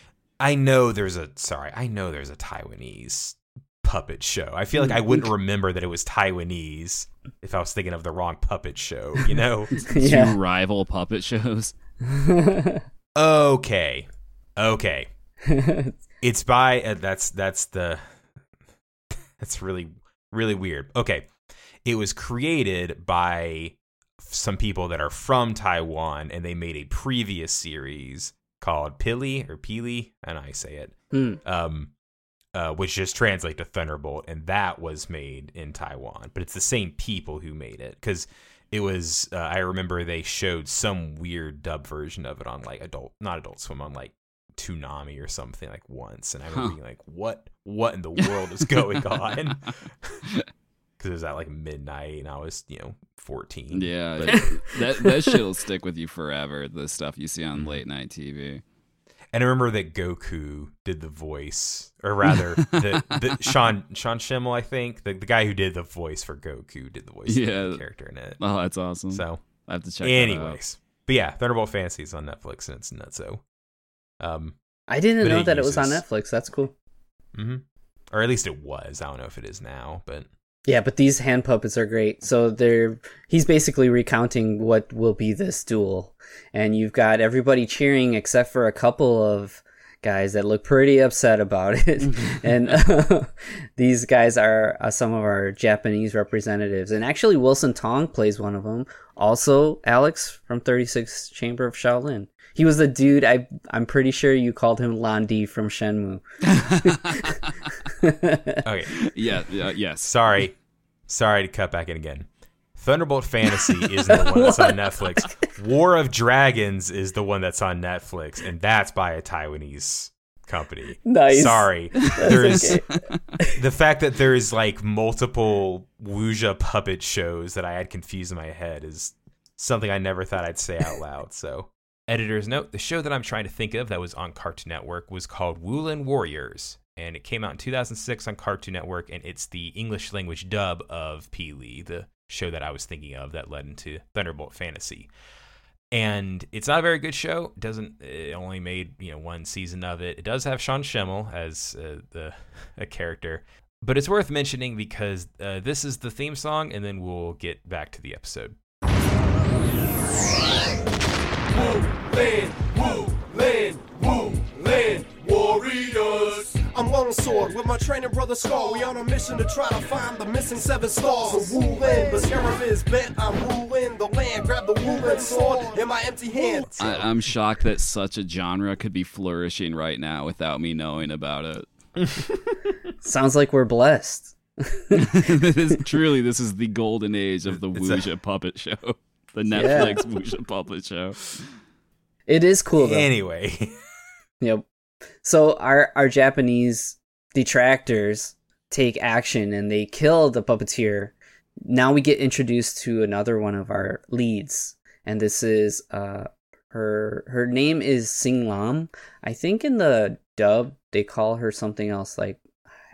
I know there's a sorry, I know there's a Taiwanese puppet show. I feel like I wouldn't remember that it was Taiwanese if I was thinking of the wrong puppet show. You know? yeah. Two rival puppet shows. okay, okay. It's by uh, that's that's the that's really really weird. Okay, it was created by some people that are from Taiwan, and they made a previous series called Pili or Pili, and I say it, Hmm. um, uh, which just translate to Thunderbolt, and that was made in Taiwan, but it's the same people who made it because it was. Uh, I remember they showed some weird dub version of it on like adult, not Adult Swim, on like Toonami or something like once, and I remember Huh. being like, "What? What in the world is going on?" Because it was at like midnight, and I was you know fourteen. Yeah, that that shit'll stick with you forever. The stuff you see Mm-hmm. on late night TV. And I remember that Goku did the voice, or rather, the, the Sean Sean Schimmel, I think, the, the guy who did the voice for Goku, did the voice of Yeah. the character in it. Oh, that's awesome. So, I have to check. that out. anyways, but yeah, Thunderbolt Fantasy is on Netflix, and it's nutso. Um, I didn't know it that it was on Netflix. That's cool. hmm or at least it was. I don't know if it is now, but Yeah, but these hand puppets are great. So they're he's basically recounting what will be this duel. And you've got everybody cheering except for a couple of guys that look pretty upset about it. and uh, these guys are uh, some of our Japanese representatives. And actually Wilson Tong plays one of them. Also Alex from 36 Chamber of Shaolin. He was the dude I I'm pretty sure you called him Lan Di from Shenmue. Okay, Yeah, yeah, yes. sorry, sorry to cut back in again. Thunderbolt Fantasy is the one that's on Netflix. War of Dragons is the one that's on Netflix, and that's by a Taiwanese company. Nice. Sorry, there's okay. the fact that there's like multiple wuxia puppet shows that I had confused in my head is something I never thought I'd say out loud. So, editor's note: the show that I'm trying to think of that was on Cartoon Network was called Wulin Warriors, and it came out in 2006 on Cartoon Network, and it's the English language dub of Pili, the show that I was thinking of that led into Thunderbolt Fantasy. And it's not a very good show. It doesn't it only made you know one season of it. It does have Sean Schimmel as uh, the a character, but it's worth mentioning because uh, this is the theme song, and then we'll get back to the episode. Land, woo, land, woo, land, warriors. I'm Lone Sword with my training brother Scar. We on a mission to try to find the missing seven stars. So woo in, but Scarab is bent. I'm wooing the land. Grab the wooing sword in my empty hand. I, I'm shocked that such a genre could be flourishing right now without me knowing about it. Sounds like we're blessed. this is, truly, this is the golden age of the It's wuxia puppet show, the Netflix wuxia puppet show. It is cool though. Anyway, Yep. So our our Japanese detractors take action and they kill the puppeteer. Now we get introduced to another one of our leads, and this is uh her her name is Sing Lam. I think in the dub they call her something else like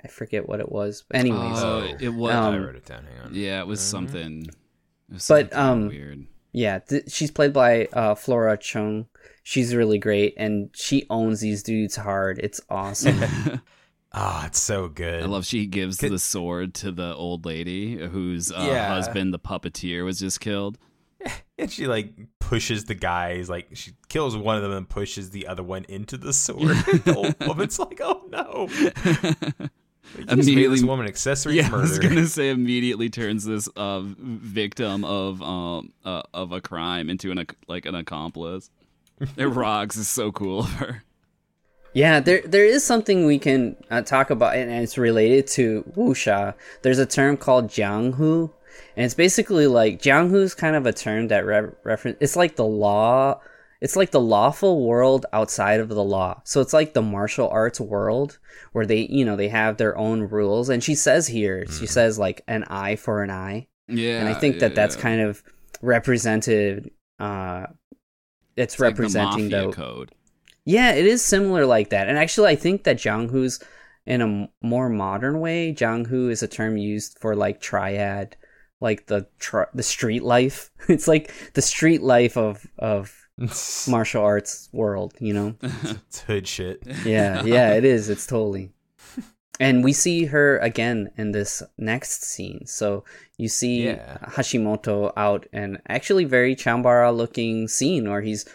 I forget what it was. Anyways, Oh, it was. I Um, wrote it down. Hang on. yeah, it was Mhm. something. It was But, something um, weird. Yeah, th- she's played by uh, Flora Cheung. She's really great, and she owns these dudes hard. It's awesome. Ah, it's so good. I love she gives Could- the sword to the old lady whose uh, Yeah. husband, the puppeteer, was just killed. And she like pushes the guys, like she kills one of them and pushes the other one into the sword. the old woman's like, "Oh no!" Like, you just made this Immediately- woman accessory yeah, to I was gonna say immediately turns this uh, victim of um uh, of a crime into an like an accomplice. It rocks is so cool of her. Yeah, there there is something we can uh, talk about, and it's related to wuxia. There's a term called jianghu, and it's basically like jianghu is kind of a term that re- reference. It's like the law. It's like the lawful world outside of the law. So it's like the martial arts world where they, you know, they have their own rules. And she says here, she says like an eye for an eye. Yeah, and I think that that's yeah. kind of represented. Uh, it's, It's like the representing mafia the code. yeah, it is similar like that. And actually, I think that Jianghu's in a m- more modern way. Jianghu is a term used for like triad, like the tri- the street life. It's like the street life of of martial arts world. You know? It's hood shit. Yeah, yeah, it is. It's totally. And we see her again in this next scene. So you see Yeah. Hashimoto out and actually very Chambara looking scene where he's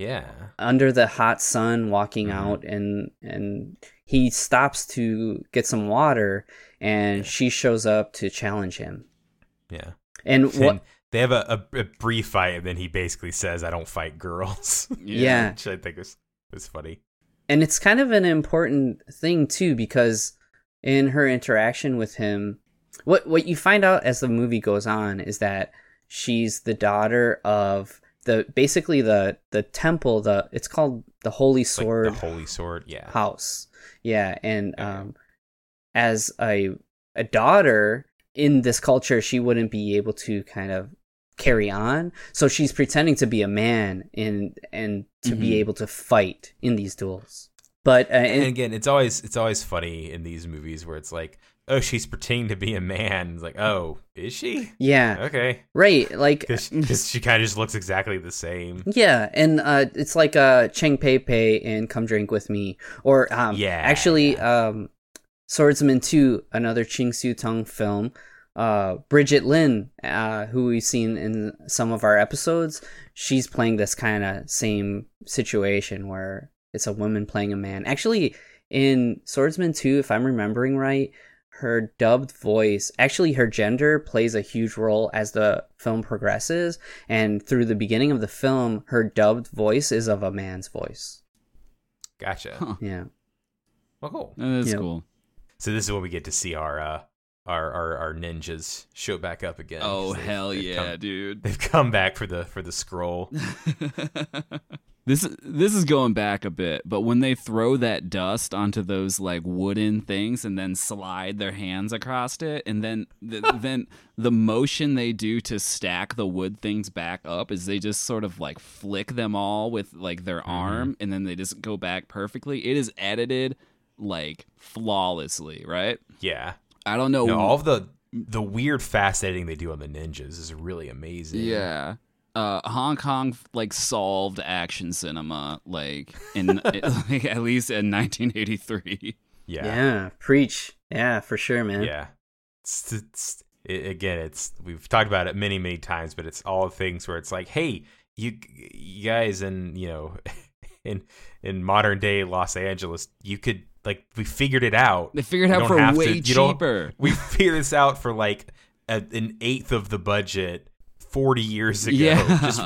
Yeah. under the hot sun walking Mhm. out and and he stops to get some water and she shows up to challenge him Yeah. And what they have a, a, a brief fight, and then he basically says, "I don't fight girls," yeah which I think was was funny. and it's kind of an important thing too because in her interaction with him what what you find out as the movie goes on is that she's the daughter of the basically the the temple the it's called the holy It's like sword the holy sword. Yeah. house. Yeah, and Okay. um, as a a daughter in this culture, she wouldn't be able to kind of carry on. So she's pretending to be a man and and to be Mhm. able to fight in these duels. But uh, and and, again, it's always it's always funny in these movies where it's like, oh, she's pretending to be a man. It's like, oh, is she? yeah, Okay, right, like because she kind of just looks exactly the same. Yeah, and uh, it's like uh, Cheng Pei Pei in Come Drink with Me, or um, Yeah, actually, um, Swordsman Two, another Ching Siu Tung film. Uh, Brigitte Lin, uh, who we've seen in some of our episodes, she's playing this kind of same situation where it's a woman playing a man. Actually, in Swordsman 2, if I'm remembering right, her dubbed voice, actually, her gender plays a huge role as the film progresses. And through the beginning of the film, her dubbed voice is of a man's voice. Gotcha. Huh. Yeah. Well, cool. That's Yep. cool. So this is when we get to see our uh, our, our our ninjas show back up again. Oh they've- hell they've yeah, come- dude. They've come back for the for the scroll. this this is going back a bit, but when they throw that dust onto those like wooden things and then slide their hands across it, and then the, then the motion they do to stack the wood things back up is they just sort of like flick them all with like their mm-hmm. arm, and then they just go back perfectly. It is edited like flawlessly, right? Yeah. I don't know. No, all of the the weird fast editing they do on the ninjas is really amazing. Yeah. Uh, Hong Kong like solved action cinema like in like, at least in 1983. Yeah. Yeah. Preach. Yeah, for sure, man. Yeah. It's, it's, it, again, it's we've talked about it many, many times, but it's all things where it's like, hey, you, you guys, in you know, in in modern day Los Angeles, you could like we figured it out. They figured You out for way to- cheaper. We figured this out for like a, an eighth of the budget forty years ago. Yeah. Just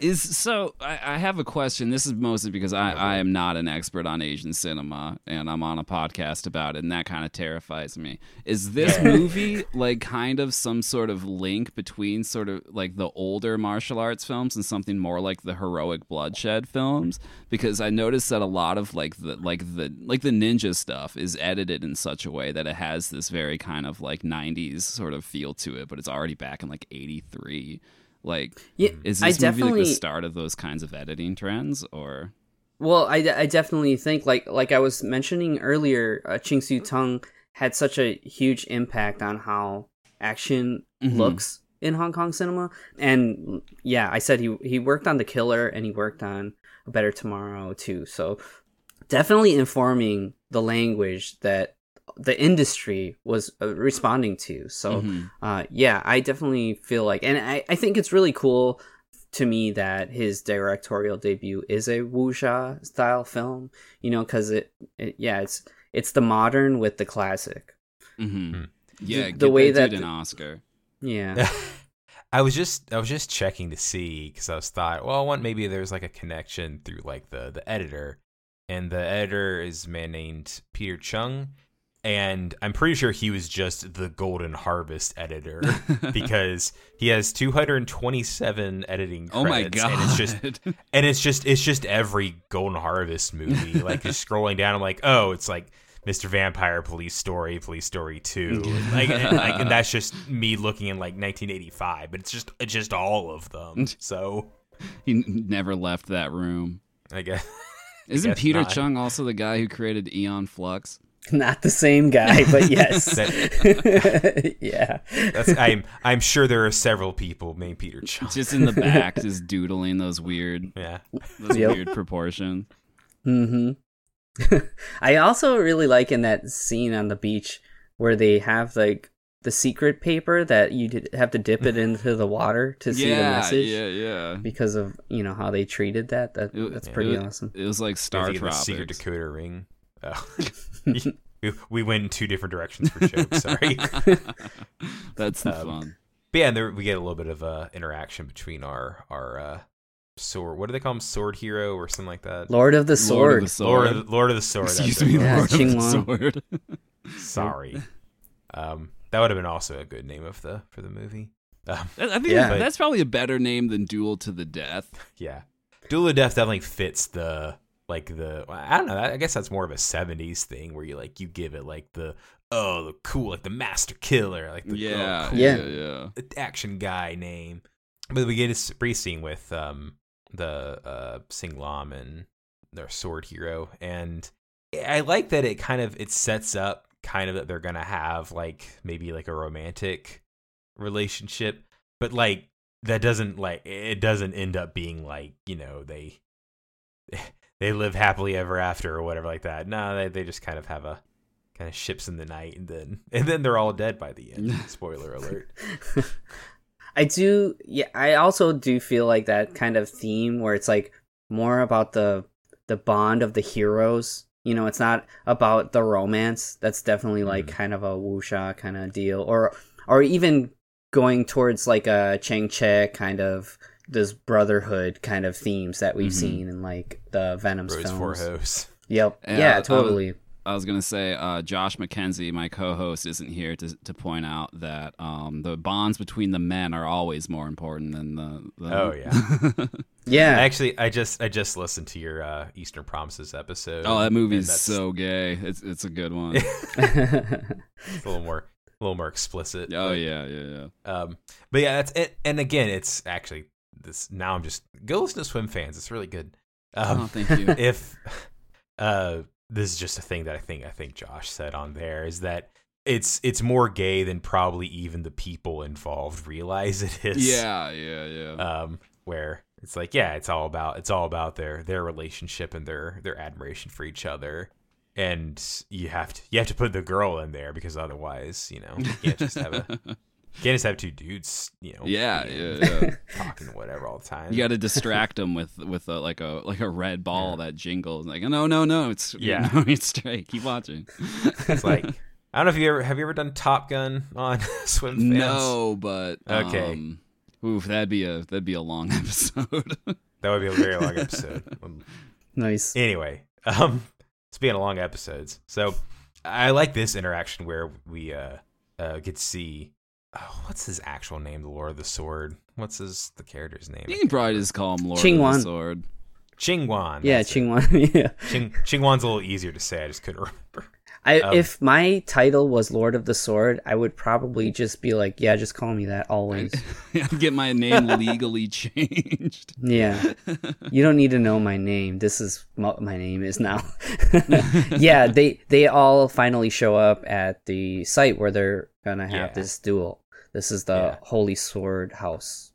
Is so I, I have a question. This is mostly because I, I am not an expert on Asian cinema and I'm on a podcast about it and that kind of terrifies me. Is this movie like kind of some sort of link between sort of like the older martial arts films and something more like the heroic bloodshed films? Because I noticed that a lot of like the like the like the ninja stuff is edited in such a way that it has this very kind of like 90s sort of feel to it, but it's already back in like 83. Like Yeah, is I this movie like the start of those kinds of editing trends, or Well, I, I definitely think like like I was mentioning earlier, uh, Ching Siu Tung had such a huge impact on how action Mhm. looks in Hong Kong cinema. And yeah, I said he he worked on The Killer and he worked on A Better Tomorrow too. So definitely informing the language that the industry was uh, responding to. So Mhm. uh, yeah, I definitely feel like, and I, I think it's really cool to me that his directorial debut is a wuxia style film. You know, because it, it, yeah, it's it's the modern with the classic. mm-hmm. yeah, the get way that that dude the- an Oscar. Yeah, I was just I was just checking to see because I was thought, well, I want maybe there's like a connection through like the the editor, and the editor is a man named Peter Chung, and I'm pretty sure he was just the Golden Harvest editor because he has 227 editing Credits, Oh my god! and it's just and it's just it's just every Golden Harvest movie. Like just scrolling down, I'm like, oh, it's like Mr. Vampire, Police Story, Police Story Two, and like, and, like, and that's just me looking in like 1985. But it's just it's just all of them. So he never left that room. I guess Isn't guess Peter not. Chung also the guy who created Aeon Flux? not the same guy, but yes, yeah. that's I'm I'm sure there are several people named Peter Chung. Just in the back, just doodling those weird, Yeah, those Yep. weird proportions. hmm I also really like in that scene on the beach where they have like the secret paper that you did have to dip it into the water to see the message yeah, yeah. because of you know how they treated that. That It- that's it pretty was- awesome. It was like Star Thinking of the secret decoder ring. Oh. we, we went in two different directions for jokes. Sorry. That's Um, fun. But yeah, and there we get a little bit of uh, interaction between our our uh, sword. What do they call him? Sword hero or something like that. Lord of the Lord Sword. of the Sword. Lord of the, Lord of the Sword. Excuse it. me, Yeah, Lord of the Sword. Sorry. Um, that would have been also a good name of the for the movie. Um, I I think Yeah. that's probably a better name than Duel to the Death. yeah, Duel of Death definitely fits the like the I don't know. I guess that's more of a '70s thing where you like you give it like the oh the cool like the Master Killer like the oh, Yeah, cool yeah, Yeah. yeah. action guy name. But we get a brief scene with um the uh Sing Lam and their sword hero, and I like that it kind of it sets up kind of that they're gonna have like maybe like a romantic relationship, but like that doesn't like it doesn't end up being like you know they they live happily ever after or whatever like that. No, they they just kind of have a kind of ships in the night, and then and then they're all dead by the end. Spoiler alert. I do yeah, I also do feel like that kind of theme where it's like more about the the bond of the heroes. You know, it's not about the romance. That's definitely like Mm. kind of a wuxia kind of deal or or even going towards like a Chang Cheh kind of this brotherhood kind of themes that we've Mhm. seen in like the Venom's Rose films. for hose. Yep. Yeah, Yeah, I- totally. I was gonna say, uh, Josh McKenzie, my co-host, isn't here to to point out that um, the bonds between the men are always more important than the. the Oh, yeah. yeah. Actually, I just I just listened to your uh, Eastern Promises episode. oh, that and movie's so gay. It's it's a good one. it's a little more a little more explicit. oh but- yeah, yeah, yeah. Um, but yeah, that's it. And again, it's actually this. Now I'm just go listen to Swim fans. It's really good. Um, oh, thank you. if uh, this is just a thing that I think I think Josh said on there is that it's it's more gay than probably even the people involved realize it is. yeah, yeah, yeah. Um, where it's like, yeah, it's all about it's all about their their relationship and their their admiration for each other. And you have to you have to put the girl in there because otherwise, you know, you can't just have a can't just have two dudes, you know. Yeah, being- yeah, yeah. talking whatever all the time. You got to distract them with with a, like a like a red ball that jingles. Like no, no, no, it's Yeah. no, it's straight. Keep watching. It's like I don't know if you ever have you ever done Top Gun on Swim fans? no, but Okay. um, oof, that'd be a that'd be a long episode. That would be a very long episode. Um, nice. anyway, um, speaking of long episodes, so I like this interaction where we uh, uh get to see oh, what's his actual name, the Lord of the Sword. What's his the character's name? you can probably just call him Lord Ching of Wan. the Sword. Ching Wan. Yeah, that's it. Ching Wan. yeah. Ching Chingwan's a little easier to say. I just couldn't remember. I Um, if my title was Lord of the Sword, I would probably just be like, yeah, just call me that always. Get my name legally changed. yeah. You don't need to know my name. This is what my name is now. yeah, they they all finally show up at the site where they're going to have Yeah. this duel. This is the Yeah. Holy Sword House.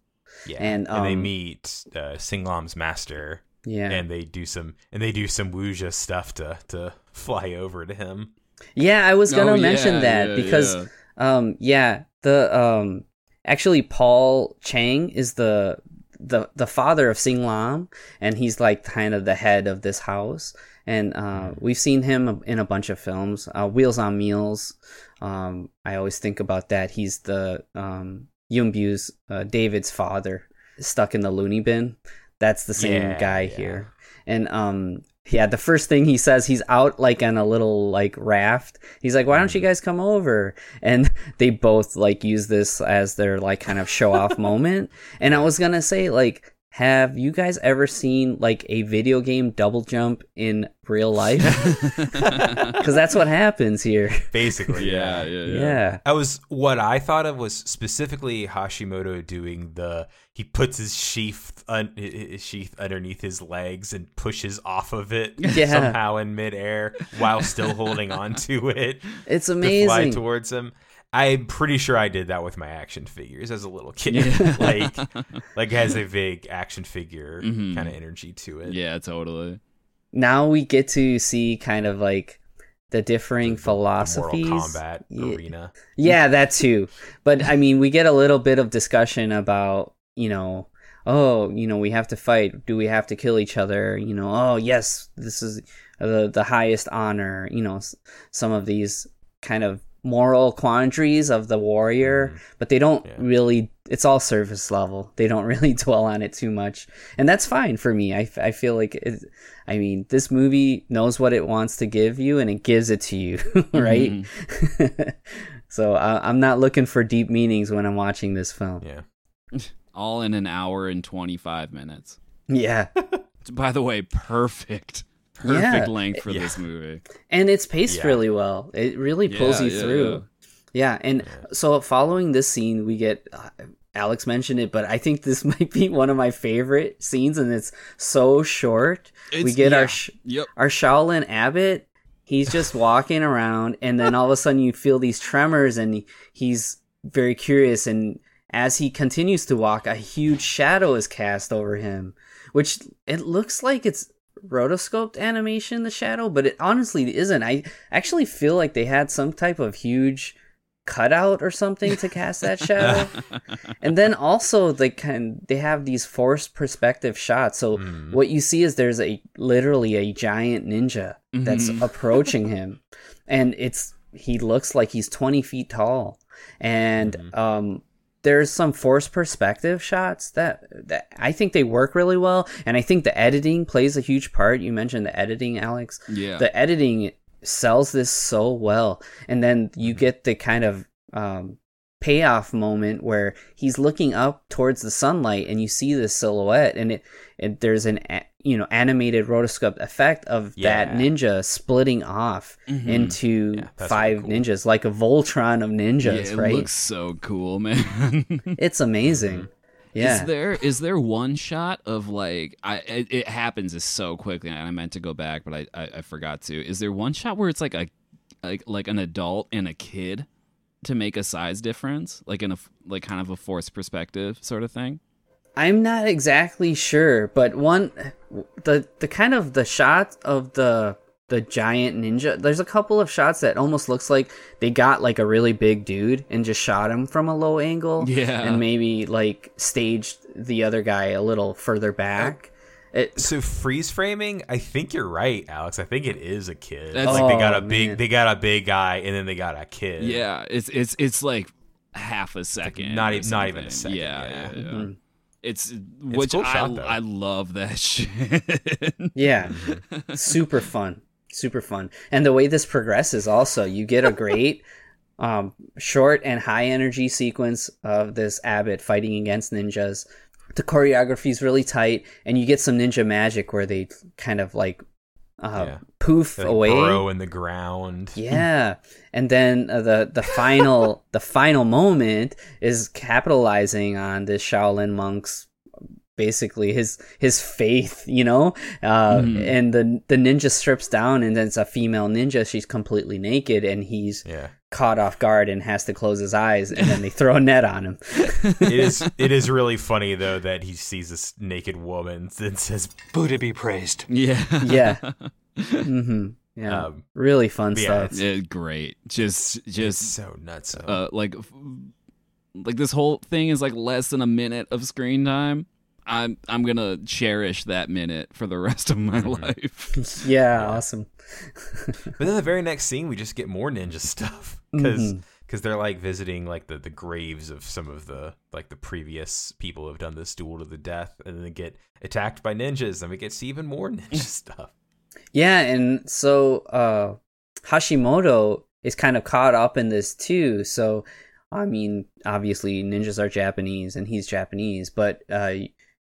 Yeah, And, they um, meet uh, Sing Lam's master, Yeah. and they do some and they do some wuxia stuff to to fly over to him. Yeah, I was gonna Oh, mention yeah, that yeah, because yeah. um yeah, the um actually Paul Chang is the the the father of Sing Lam and he's like kind of the head of this house and uh we've seen him in a bunch of films. Uh Wheels on Meals. Um I always think about that. He's the um Yuen Biao's uh, David's father stuck in the loony bin. That's the same Yeah, guy yeah. here. And um yeah, the first thing he says, he's out like on a little like raft. He's like, "Why don't you Mm. guys come over?" And they both like use this as their like kind of show off moment. And I was gonna say, like, have you guys ever seen like a video game double jump in real life? Because that's what happens here. Basically, yeah, yeah, yeah. Yeah. I was what I thought of was specifically Hashimoto doing the he puts his sheath un, his sheath underneath his legs and pushes off of it Yeah. somehow in midair while still holding onto it It's to fly amazing. towards him. I'm pretty sure I did that with my action figures as a little kid. Yeah. like like has a big action figure Mhm. kind of energy to it. Yeah, totally. now we get to see kind of like the differing The philosophies. Mortal Kombat Ye- arena. Yeah, that too. But I mean, we get a little bit of discussion about, you know, oh, you know, we have to fight. Do we have to kill each other? You know, oh, yes, this is the the highest honor. You know, some of these kind of moral quandaries of the warrior, mm-hmm. but they don't Yeah. really. It's all surface level. They don't really dwell on it too much, and that's fine for me. I, I feel like it. I mean, this movie knows what it wants to give you, and it gives it to you, mm-hmm. right? so I, I'm not looking for deep meanings when I'm watching this film. Yeah. All in an hour and 25 minutes. Yeah, By the way, perfect. Perfect Yeah. length for Yeah. this movie. and it's paced Yeah. really well. It really pulls you yeah, through. Yeah, and so following this scene, we get uh, Alex mentioned it, but I think this might be one of my favorite scenes, and it's so short. we get our sh- Yep. our Shaolin Abbott. He's just walking around, and then all of a sudden you feel these tremors, and he, he's very curious. And as he continues to walk, a huge shadow is cast over him, which it looks like it's rotoscoped animation, the shadow, but it honestly isn't. I actually feel like they had some type of huge cutout or something to cast that shadow. and then also they can they have these forced perspective shots. So Mm. what you see is there's a literally a giant ninja that's Mhm. approaching him, and it's he looks like he's 20 feet tall, and Mhm. um. There's some forced perspective shots that, that I think they work really well, and I think the editing plays a huge part. You mentioned the editing, Alex Yeah. the editing sells this so well and then you get the kind of um, payoff moment where he's looking up towards the sunlight and you see this silhouette and it, it there's an a- you know animated rotoscope effect of that ninja splitting off Mhm. into Yeah, five cool. ninjas like a voltron of ninjas yeah, it right looks so cool, man. it's amazing yeah Is there is there one shot of like I it, it happens so quickly and I meant to go back but I, I I forgot to. Is there one shot where it's like a like like an adult and a kid to make a size difference, like in a like kind of a forced perspective sort of thing? I'm not exactly sure, but one the the kind of the shot of the the giant ninja. There's a couple of shots that almost looks like they got like a really big dude and just shot him from a low angle. Yeah. and maybe like staged the other guy a little further back. It, So freeze framing, I think you're right, Alex. I think it is a kid. That's- like they got Oh, a big, man. they got a big guy, and then they got a kid. Yeah, it's it's it's like half a second. not even- not even a second, Yeah, yeah. yeah, yeah. Mhm. It's which cool I shot, though. I love that shit. yeah, super fun, super fun. And the way this progresses, also, you get a great um, short and high energy sequence of this abbot fighting against ninjas. The choreography is really tight, and you get some ninja magic where they kind of like uh, Yeah. poof like, away. burrow in the ground. Yeah, and then uh, the the final the final moment is capitalizing on this Shaolin monk's basically his his faith, you know. Uh, Mhm. And the the ninja strips down, and then it's a female ninja. She's completely naked, and he's Yeah, caught off guard and has to close his eyes, and then they throw a net on him. it is. It is really funny though that he sees this naked woman and says, Buddha be praised. yeah, Yeah. hmm Yeah, um, really fun yeah, stuff. it's- Yeah, great. Just "It's just so nuts." uh like f- like this whole thing is like less than a minute of screen time. I'm I'm gonna cherish that minute for the rest of my Mm-hmm. life. yeah, awesome. But then the very next scene, we just get more ninja stuff because Mhm. they're like visiting like the, the graves of some of the like the previous people who have done this duel to the death, and then they get attacked by ninjas, and we get to see even more ninja stuff. Yeah, and so uh Hashimoto is kind of caught up in this too. So I mean, obviously ninjas are Japanese and he's Japanese, but uh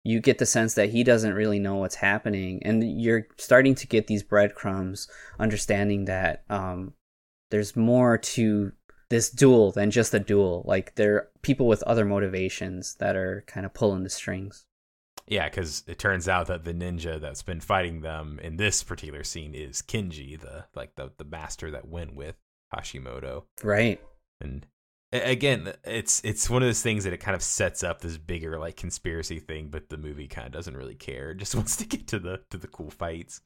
you get the sense that he doesn't really know what's happening and you're starting to get these breadcrumbs understanding that um there's more to this duel than just a duel. Like there are people with other motivations that are kind of pulling the strings. Yeah, because it turns out that the ninja that's been fighting them in this particular scene is Kinji, the like the the master that went with Hashimoto. Right. And again, it's it's one of those things that it kind of sets up this bigger like conspiracy thing, but the movie kind of doesn't really care. It just wants to get to the to the cool fights.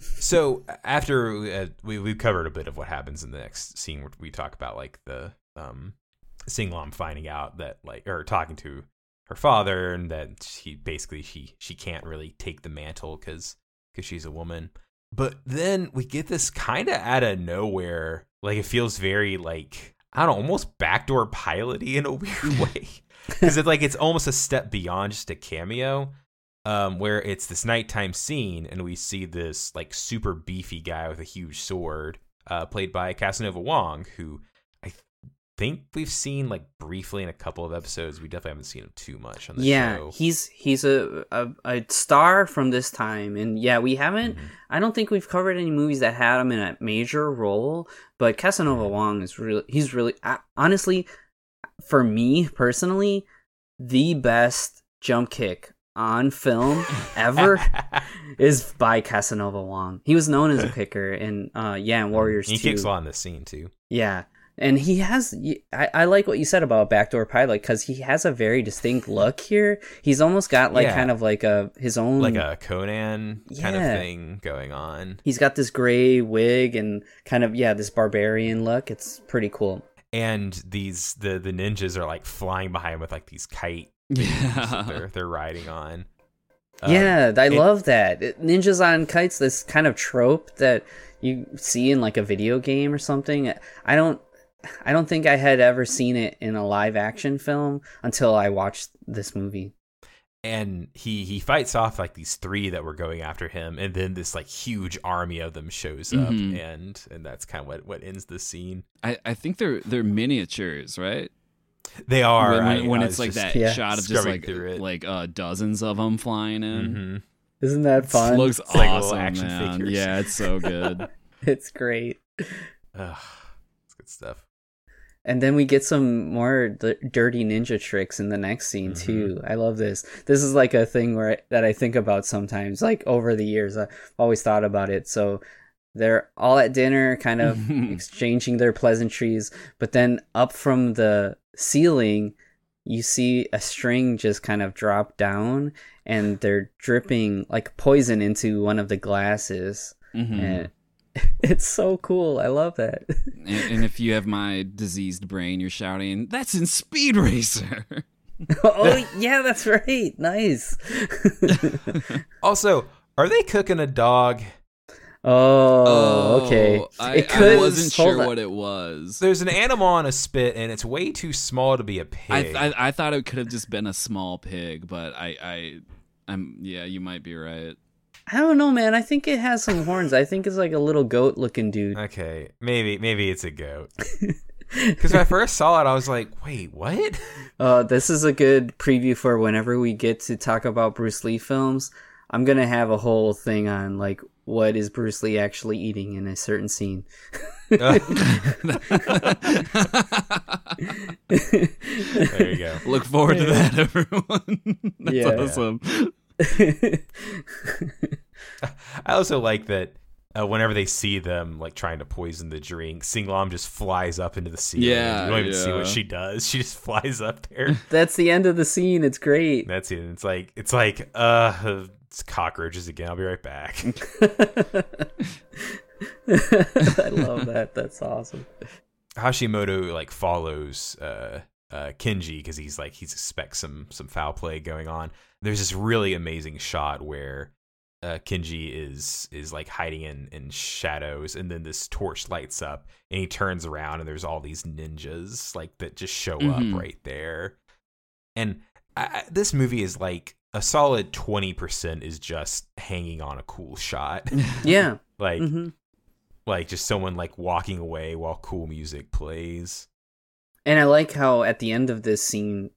So after uh, we we covered a bit of what happens in the next scene, where we talk about like the um Sing Lam finding out that like or talking to her father and that she basically she she can't really take the mantle because because she's a woman. But then we get this kind of out of nowhere. Like it feels very like I don't know, almost backdoor piloty in a weird way. Because it's like it's almost a step beyond just a cameo. Um, where it's this nighttime scene and we see this like super beefy guy with a huge sword, uh, played by Casanova Wong, who think we've seen like briefly in a couple of episodes. We definitely haven't seen him too much on the yeah, show. he's he's a, a a star from this time, and yeah, we haven't. Mhm. I don't think we've covered any movies that had him in a major role, but Casanova Mm-hmm. Wong is really he's really I, honestly for me personally the best jump kick on film ever is by Casanova Wong. He was known as a kicker and uh yeah, in Warriors He 2. kicks a lot in this scene too. Yeah. And he has I, I like what you said about backdoor pilot because he has a very distinct look here he's almost got like Yeah. kind of like a his own like a Conan kind of thing going on. he's got this gray wig and kind of yeah this barbarian look it's pretty cool And these the the ninjas are like flying behind him with like these kite Yeah. they're they're riding on. Um, yeah i it- love that ninjas on kites this kind of trope that you see in like a video game or something i don't i don't think i had ever seen it in a live action film until i watched this movie and he he fights off like these three that were going after him and then this like huge army of them shows up Mhm. and and that's kind of what what ends the scene I, I think they're they're miniatures, right? they are when, I- when, when I it's like just- that Yeah. shot of just like like uh, dozens of them flying in. Mhm. isn't that fun Looks It's like little awesome, action man. figures. Yeah, it's so good. it's great Ugh, it's good stuff And then we get some more d- dirty ninja tricks in the next scene Mhm. too. I love this. This is like a thing where I, that I think about sometimes. Like over the years, I've always thought about it. So they're all at dinner, kind of exchanging their pleasantries, but then up from the ceiling, you see a string just kind of drop down, and they're dripping like poison into one of the glasses, Mhm. and it's so cool. I love that. and, and if you have my diseased brain, you're shouting, "That's in Speed Racer!" oh yeah, that's right. Nice. also are they cooking a dog oh, okay. Oh, I, it I wasn't sure on. what it was. there's an animal on a spit and it's way too small to be a pig I I thought it could have just been a small pig, but I I I'm yeah, you might be right. I don't know, man. I think it has some horns. I think it's like a little goat-looking dude. okay maybe maybe it's a goat because when i first saw it i was like wait what Uh, this is a good preview for whenever we get to talk about Bruce Lee films. I'm gonna have a whole thing on like what is Bruce Lee actually eating in a certain scene. there you go Look forward to that, everyone. That's Yeah. awesome. I also like that uh, whenever they see them like trying to poison the drink, Sing Lam just flies up into the ceiling. Yeah, you don't even see what she does. She just flies up there. That's the end of the scene. It's great. That's it. It's like it's like uh, it's cockroaches again. I'll be right back. I love that. That's awesome. Hashimoto like follows uh, uh, Kenji because he's like he suspects some some foul play going on. There's this really amazing shot where uh, Kenji is is like hiding in in shadows, and then this torch lights up, and he turns around, and there's all these ninjas like that just show Mhm. up right there. And I, I- this movie is like a solid twenty percent is just hanging on a cool shot, Yeah. like hmm like just someone like walking away while cool music plays. And I like how at the end of this scene,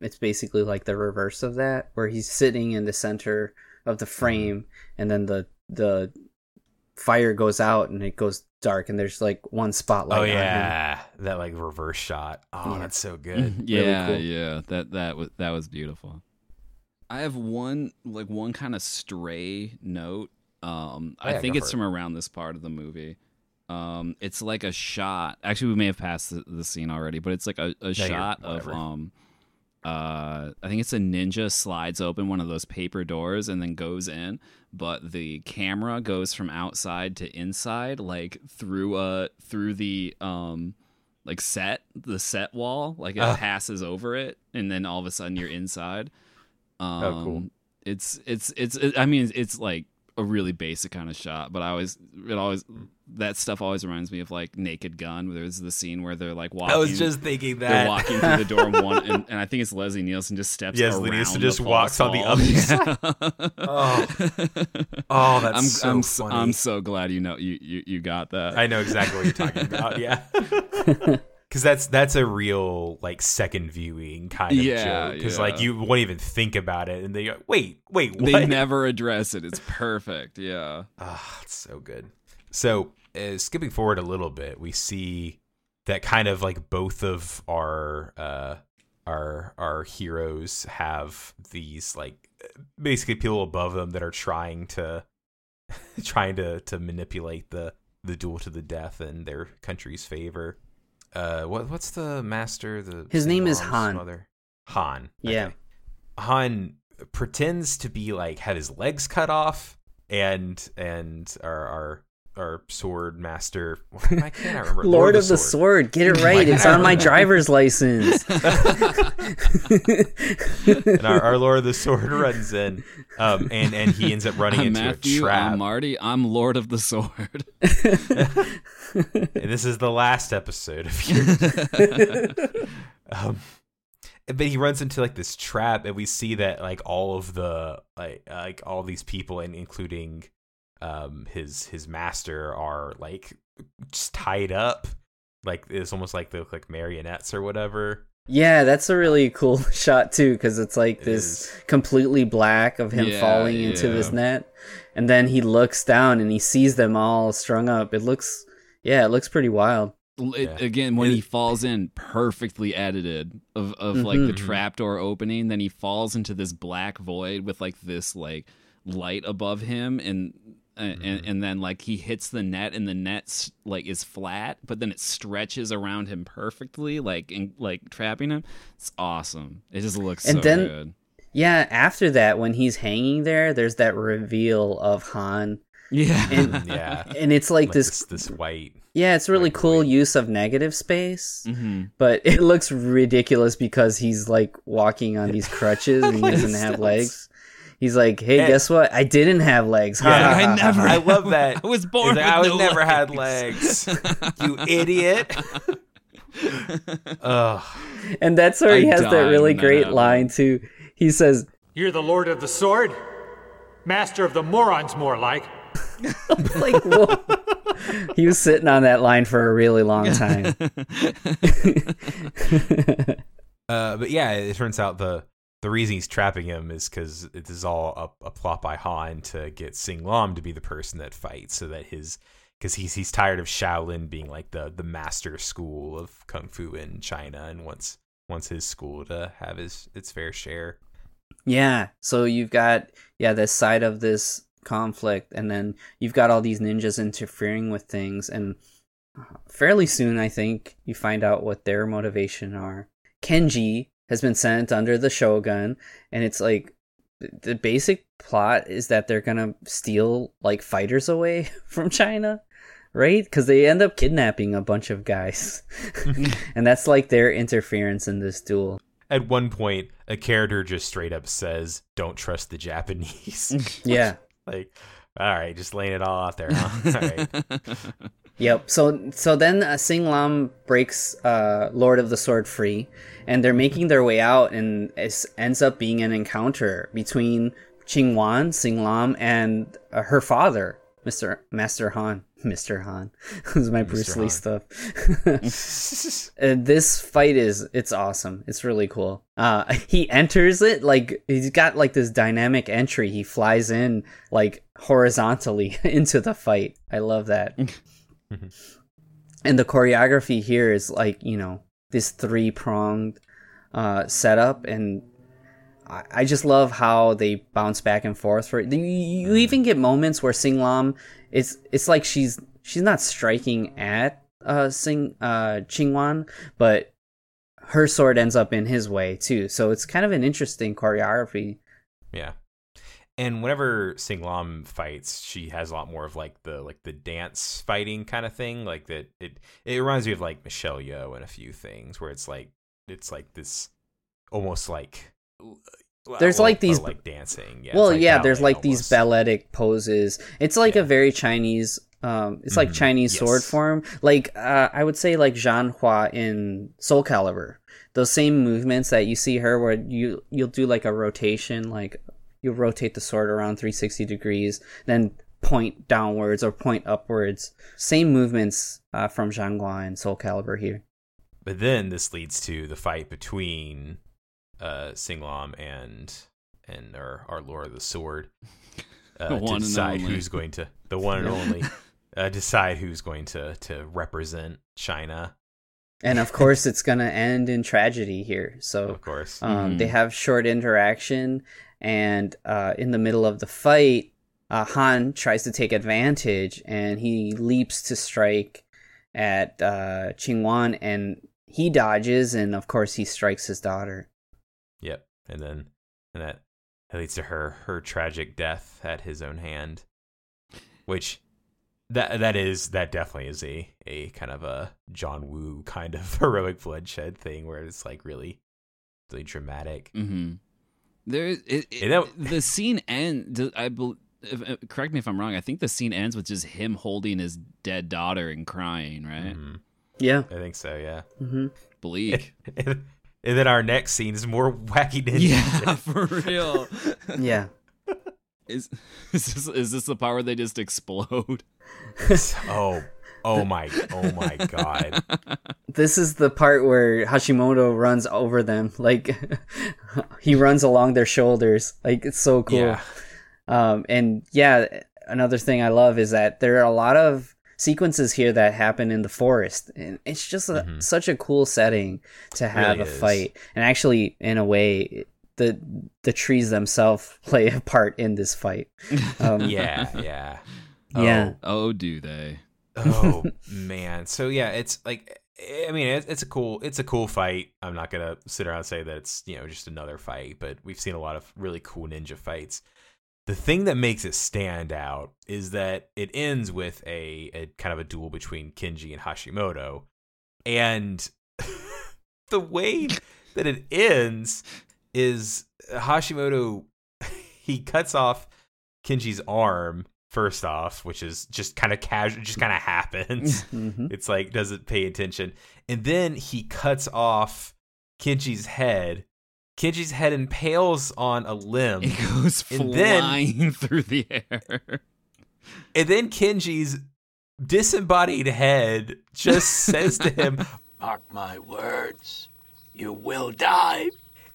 it's it's basically like the reverse of that, where he's sitting in the center of the frame, and then the the fire goes out and it goes dark, and there's like one spotlight. oh on him. yeah, that like reverse shot. Oh, Yeah. that's so good. yeah, cool. yeah. That that was that was beautiful. I have one like one kind of stray note. Um, Oh, yeah, I think it's for from around this part of the movie. Um, it's like a shot. Actually, we may have passed the, the scene already, but it's like a, a you're- shot of um, uh, I think it's a ninja slides open one of those paper doors and then goes in, but the camera goes from outside to inside, like through a through the um like set the set wall like it Ah. passes over it and then all of a sudden you're inside um Oh, cool. it's it's it's it, i mean it's like a really basic kind of shot but i always it always that stuff always reminds me of like naked gun where there's the scene where they're like walking I was just thinking that they're walking through the door and one and, and i think it's leslie nielsen just steps Yes, Leslie Nielsen just walks on the other. Oh. Oh, that's I'm, so I'm, so- funny. I'm so glad you know you, you you got that I know exactly what you're talking about. Yeah, because that's that's a real like second viewing kind of Yeah, joke. Because like you won't even think about it, and they go, "Wait, wait, what?" they never address it it's perfect yeah Ah, it's so good. So, uh, skipping forward a little bit, we see that kind of like both of our uh, our our heroes have these like basically people above them that are trying to trying to to manipulate the the duel to the death in their country's favor. Uh, what what's the master? The His name is Han. Mother? Han. Yeah. okay. Han pretends to be like had his legs cut off, and and are our our sword master. I can't remember. Lord, of the sword. Get it right. It's on my driver's license. and our, our Lord of the Sword runs in, um, and and he ends up running I'm into Matthew. a trap. I'm Marty. I'm Lord of the Sword. And this is the last episode of yours. um, but he runs into like this trap, and we see that like all of the like like all these people, and including um his his master, are like just tied up. Like it's almost like they look like marionettes or whatever. Yeah, that's a really cool shot too, because it's like It this is. completely black of him Yeah, falling into this net, and then he looks down and he sees them all strung up. It looks, yeah, it looks pretty wild. It- Yeah. again, when It- he falls in, perfectly edited of, of like the Mhm. trapdoor opening, then he falls into this black void with like this like light above him, and and, and, and then like he hits the net, and the net like is flat, but then it stretches around him perfectly, like in, like trapping him. It's awesome. It just looks And so then- good. Yeah, after that, when he's hanging there, there's that reveal of Han, Yeah, and Yeah, and it's like, like this. this this white. Yeah, it's really like cool white. use of negative space. hmm but it looks ridiculous because he's like walking on these crutches and he doesn't have legs. He's like, hey, And- guess what? I didn't have legs. Yeah, I ha, ha, never- I love that. I was born. like, with I was no never had legs." legs. you idiot. Ugh. And that's where he has that really when that great line too. He says, You're the Lord of the Sword? Master of the morons, more like. like, whoa. he was sitting on that line for a really long time. Uh, but yeah, it turns out the the reason he's trapping him is because it is all a, a plot by Han to get Sing Lam to be the person that fights, so that his because he's he's tired of Shaolin being like the the master school of kung fu in China, and wants wants his school to have his its fair share. Yeah. So you've got yeah this side of this conflict, and then you've got all these ninjas interfering with things, and uh, fairly soon, I think you find out what their motivation are. Kenji has been sent under the shogun, and it's like the basic plot is that they're gonna steal like fighters away from China. Right? Because they end up kidnapping a bunch of guys. and that's like their interference in this duel. At one point, a character just straight up says, "Don't trust the Japanese." Yeah. like, all right, just laying it all out there. Huh? All right. Yep. So so then uh, Sing Lam breaks uh, Lord of the Sword free, and they're making their way out, and it ends up being an encounter between Ching Wan, Sing Lam, and uh, her father, Mister Master Han. Mister Han, is my Bruce Lee Han. stuff. Uh, this fight is it's awesome. It's really cool. Uh, he enters it like he's got like this dynamic entry. He flies in like horizontally into the fight. I love that. And the choreography here is like you know this three pronged uh, setup, and I, I just love how they bounce back and forth. For you, you even get moments where Sing Lam, it's it's like she's she's not striking at uh Sing uh Ching Wan, but her sword ends up in his way too. So it's kind of an interesting choreography. Yeah. And whenever Sing Lam fights, she has a lot more of like the like the dance fighting kind of thing. Like that it it reminds me of like Michelle Yeoh and a few things where it's like it's like this almost like There's well, like these- like dancing. Yeah, well, like yeah, there's like these balletic poses. It's like Yeah. a very Chinese. Um, it's like Mhm. Chinese sword form. Like uh, I would say like Xianghua in Soul Calibur. Those same movements that you see her, where you you'll do like a rotation, like you'll rotate the sword around 360 degrees, then point downwards or point upwards. Same movements uh, from Xianghua and Soul Calibur here. But then this leads to the fight between uh Sing Lam and and our our Lord of the Sword. Uh, The to one and decide only. who's going to the one and only uh, decide who's going to to represent China. And of course, it's gonna end in tragedy here. So Of course. Um, Mhm. They have short interaction, and uh, in the middle of the fight, uh, Han tries to take advantage, and he leaps to strike at uh, Ching Wan, and he dodges, and of course he strikes his daughter. Yep, and then and that that leads to her her tragic death at his own hand, which that that is that definitely is a a kind of a John Woo kind of heroic bloodshed thing where it's like really really dramatic. Mm-hmm. There, it, it, And that- the scene end. I bel if, uh, correct me if I'm wrong. I think the scene ends with just him holding his dead daughter and crying. Right? Mhm. Yeah. I think so, yeah. hmm Bleak. and then our next scene is more wacky ninja. yeah, shit. for real. Yeah. Is is this is this the part where they just explode? oh, oh my, oh my god. This is the part where Hashimoto runs over them. Like he runs along their shoulders. Like it's so cool. Yeah. Um, and yeah, another thing I love is that there are a lot of sequences here that happen in the forest, and it's just a, Mhm. such a cool setting to have Really a is. fight. And actually, in a way, the the trees themselves play a part in this fight. Um, Yeah, yeah. Yeah. Oh, do they? Oh man so yeah it's like eh, i mean it's, it's a cool it's a cool fight i'm not gonna sit around and say that it's you know just another fight but we've seen a lot of really cool ninja fights the thing that makes it stand out is that it ends with a, a kind of a duel between Kenji and Hashimoto. And the way that it ends is Hashimoto he cuts off Kenji's arm first off, which is just kind of casual, just kind of happens. Mhm. It's like doesn't pay attention. And then he cuts off Kenji's head. Kenji's head impales on a limb. It goes And then- flying through the air. And then Kenji's disembodied head just says to him, Mark my words, you will die.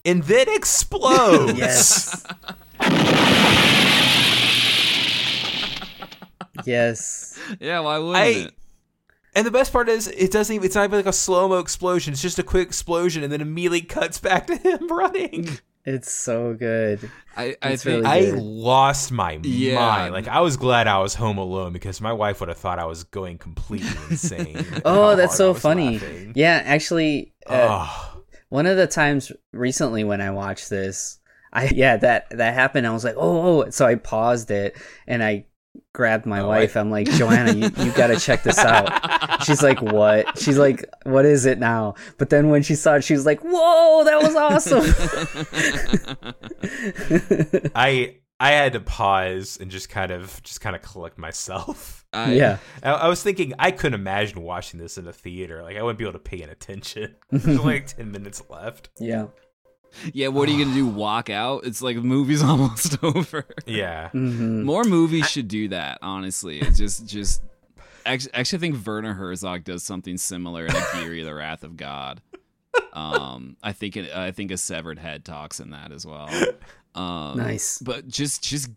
and then explodes. Yes. Yes. Yeah, why wouldn't I it? and the best part is it doesn't even it's not even like a slow mo explosion. It's just a quick explosion and then immediately cuts back to him running. It's so good. I, I It's think really I good. lost my Yeah. mind. Like I was glad I was home alone because my wife would have thought I was going completely insane. Oh, that's so funny. laughing. Yeah, actually, uh, Oh, one of the times recently when I watched this, I yeah that that happened. I was like, oh, oh. so I paused it and I grabbed my Oh, wife. I- I'm like, Joanna, you, you got to check this out. She's like, what? She's like, what is it now? But then when she saw it, she was like, whoa, that was awesome. I I had to pause and just kind of just kind of collect myself. I, yeah, I, I was thinking I couldn't imagine watching this in a theater. Like I wouldn't be able to pay an attention. There's only like ten minutes left. yeah. Yeah. What are you gonna do? Walk out? It's like the movie's almost over. Yeah. hmm More movies should do that. Honestly, it's just just. Actually, actually, I think Werner Herzog does something similar in Aguirre: The Wrath of God. Um, I think it, I think a severed head talks in that as well. Um, Nice. but just just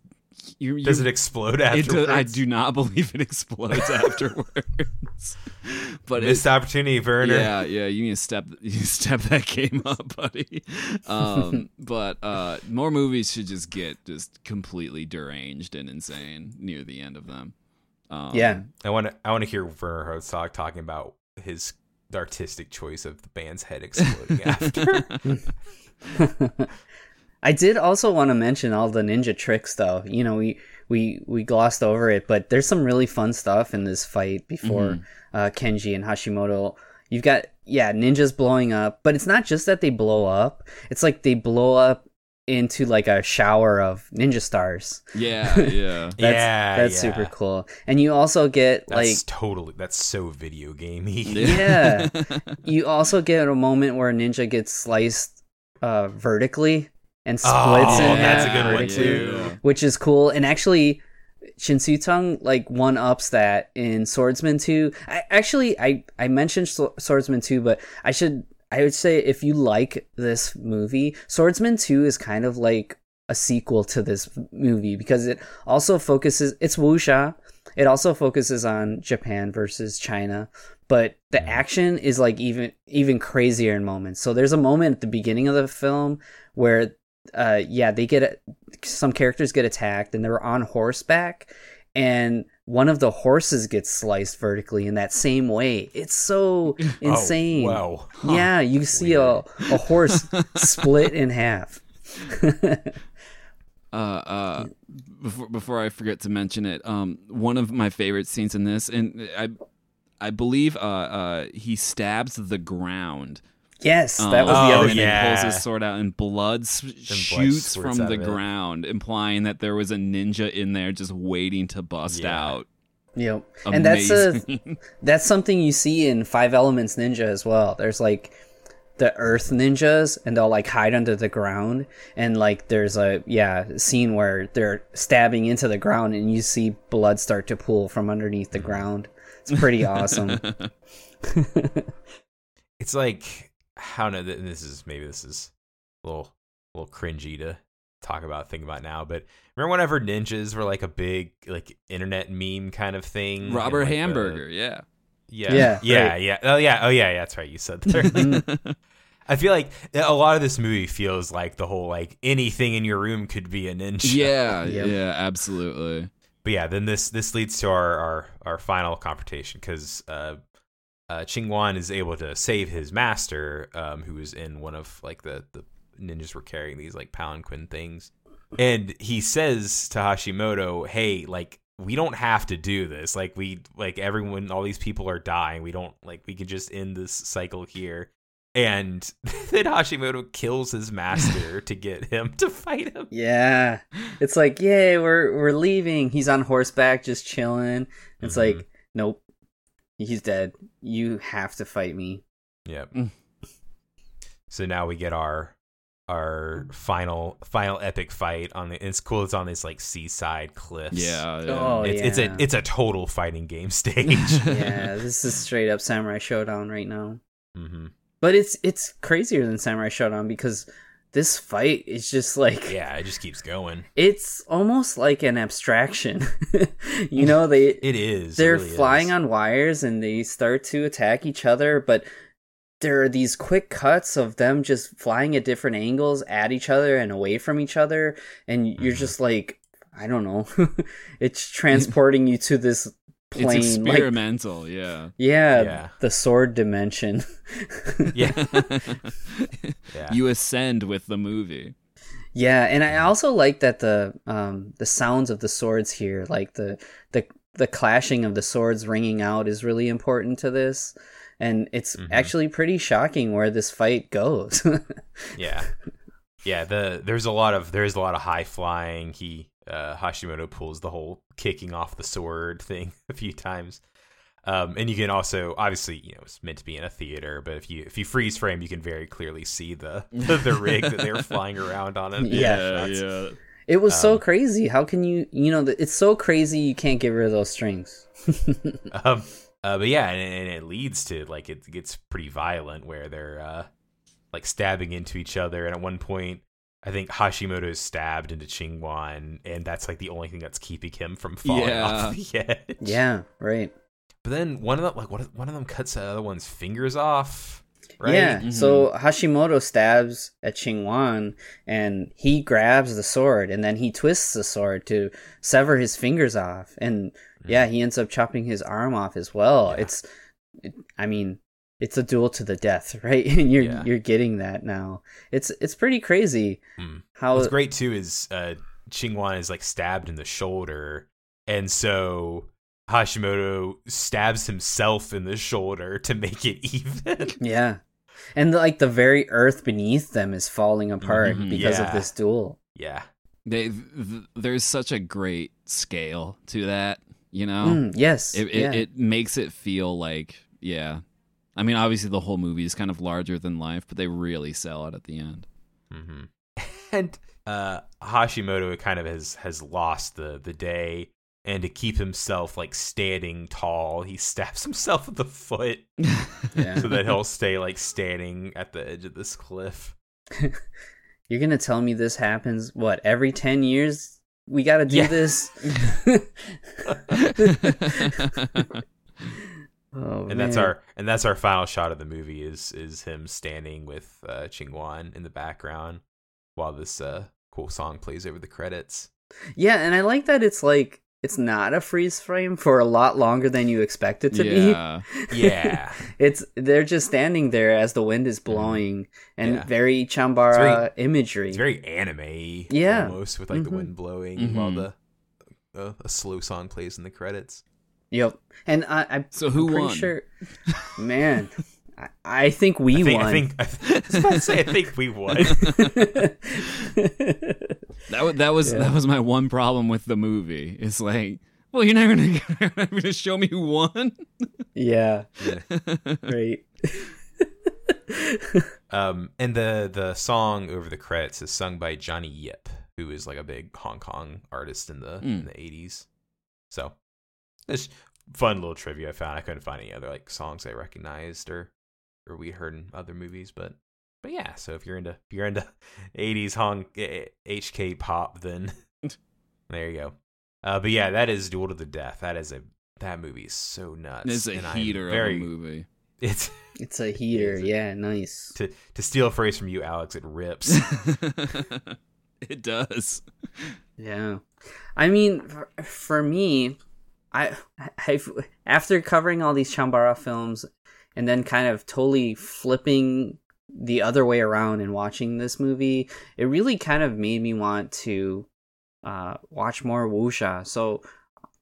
you. Does it explode It afterwards? I do not believe it explodes afterwards. but it, Missed opportunity, Werner. yeah, yeah, you need to step you step that game up, buddy. Um, but uh, more movies should just get just completely deranged and insane near the end of them. Um, Yeah. I want to I want to hear Werner Herzog talking about his artistic choice of the band's head exploding after. I did also want to mention all the ninja tricks, though. You know, we we we glossed over it, but there's some really fun stuff in this fight before uh, Kenji and Hashimoto. You've got yeah ninjas blowing up, but it's not just that they blow up. It's like they blow up into like a shower of ninja stars. yeah, yeah. That's, Yeah, that's yeah. super cool. And you also get That's like totally that's so video gamey. yeah. you also get a moment where a ninja gets sliced uh, vertically and splits Oh, in that's a half good one, too. which is cool. And actually, Ching Siu Tung like one ups that in Swordsman 2. I actually I I mentioned Swordsman 2, but I should I would say if you like this movie, Swordsman 2 is kind of like a sequel to this movie because it also focuses it's wuxia. It also focuses on Japan versus China, but the mm. action is like even even crazier in moments. So there's a moment at the beginning of the film where uh yeah, they get some characters get attacked and they're on horseback and one of the horses gets sliced vertically in that same way. It's so insane. wow. Yeah, you see a, a horse split in half. uh, uh, before before I forget to mention it, um, one of my favorite scenes in this, and I, I believe, uh, uh, he stabs the ground. Yes, Um, that was the Oh, other and thing. yeah. then pulls his sword out, and blood s- shoots squirts from the of it. ground, implying that there was a ninja in there just waiting to bust Yeah. out. Yep. And that's a that's something you see in Five Elements Ninja as well. There's like the Earth ninjas, and they'll like hide under the ground, and like there's a yeah scene where they're stabbing into the ground, and you see blood start to pool from underneath the ground. It's pretty awesome. It's like I don't know. This is maybe this is a little a little cringy to talk about, think about now. But remember whenever ninjas were like a big like internet meme kind of thing. Robert like, the- Hamburger, yeah. yeah, Yeah, yeah, right. yeah. Oh yeah, oh yeah, yeah. That's right. You said that. I feel like a lot of this movie feels like the whole like anything in your room could be a ninja. yeah, Yep. yeah, absolutely. But yeah, then this this leads to our our, our final confrontation because uh, uh, Ching Wan is able to save his master, um, who is in one of like the the ninjas were carrying these like palanquin things, and he says to Hashimoto, "Hey, like." We don't have to do this. Like we like everyone all these people are dying. We don't like we can just end this cycle here. And then Hashimoto kills his master to get him to fight him. yeah, it's like yay, we're we're leaving. He's on horseback, just chilling. It's Mhm. like nope, he's dead. You have to fight me. Yep. Mm. So now we get our our final final epic fight on the. It's cool. It's on this like seaside cliffs. Yeah, yeah. Oh, It's it's a it's a total fighting game stage. yeah, this is straight up Samurai Shodown right now. hmm But it's it's crazier than Samurai Shodown because this fight is just like Yeah, it just keeps going. it's almost like an abstraction. you know, they It is. they're really flying is. on wires and they start to attack each other, but there are these quick cuts of them just flying at different angles at each other and away from each other, and you're Mhm. just like, I don't know, it's transporting you to this plane, It's like experimental, yeah. yeah, Yeah. the sword dimension. Yeah. Yeah. You ascend with the movie. Yeah, and I also like that the um the sounds of the swords here, like the the the clashing of the swords ringing out is really important to this. And it's Mhm. actually pretty shocking where this fight goes. yeah yeah the there's a lot of there's a lot of high flying he uh hashimoto pulls the whole kicking off the sword thing a few times um and you can also obviously you know it's meant to be in a theater but if you if you freeze frame you can very clearly see the the, the rig that they're flying around on it Yeah. yeah. it was so Um, crazy. How can you you know it's so crazy you can't get rid of those strings. um uh, but yeah and, and it leads to like it gets pretty violent where they're uh like stabbing into each other and at one point I think Hashimoto is stabbed into Ching Wan, and that's like the only thing that's keeping him from falling Yeah. off the edge. yeah, right. But then one of them, like, one of them cuts the other one's fingers off. Right? Yeah. Mm-hmm. So Hashimoto stabs at Ching Wan and he grabs the sword and then he twists the sword to sever his fingers off. And mm. yeah, he ends up chopping his arm off as well. Yeah. It's it, I mean, it's a duel to the death, right? And you're Yeah. you're getting that now. It's it's pretty crazy Mm. how What's great too is uh, Ching Wan is like stabbed in the shoulder, and so Hashimoto stabs himself in the shoulder to make it even. Yeah. And like the very earth beneath them is falling apart Mhm. because of this duel. yeah, They, th- there's such a great scale to that, you know? Mm, yes. It, it, yeah. it makes it feel like, yeah. I mean, obviously, the whole movie is kind of larger than life, but they really sell it at the end. hmm and uh, Hashimoto kind of has has lost the the day, and to keep himself like standing tall, he stabs himself with the foot Yeah. so that he'll stay like standing at the edge of this cliff. You're gonna tell me this happens what every ten years? We got to do Yeah. this. Oh, and that's our and that's our final shot of the movie is is him standing with uh Ching Wan in the background while this uh cool song plays over the credits. yeah, and I like that it's like it's not a freeze frame for a lot longer than you expect it to yeah. be. Yeah. it's they're just standing there as the wind is blowing and Yeah. very Chambara It's very- imagery. It's very anime. Yeah. Almost with like the Mhm. wind blowing Mhm. while the uh, a slow song plays in the credits. Yep. And I, I So who I'm pretty won? Sure, man, I, I think we I think, won. I think I was about to say I think we won. That was that was that was my one problem with the movie. It's like, well, you're not gonna, you're not gonna show me who won. yeah. Right. Um, and the the song over the credits is sung by Johnny Yip, who is like a big Hong Kong artist in the in Mm. the eighties. So it's fun little trivia I found. I couldn't find any other like songs I recognized or or we heard in other movies, but but yeah. So if you're into if you're into eighties Hong eh, HK pop, then there you go. Uh, but yeah, that is Duel to the Death. That is a that movie is so nuts. It's a and heater very, of a movie. It's It's a heater. Yeah, nice. to to steal a phrase from you, Alex. It rips. it does. Yeah. I mean, for, for me, I I've after covering all these Chambara films and then kind of totally flipping the other way around and watching this movie, it really kind of made me want to uh, watch more wuxia. So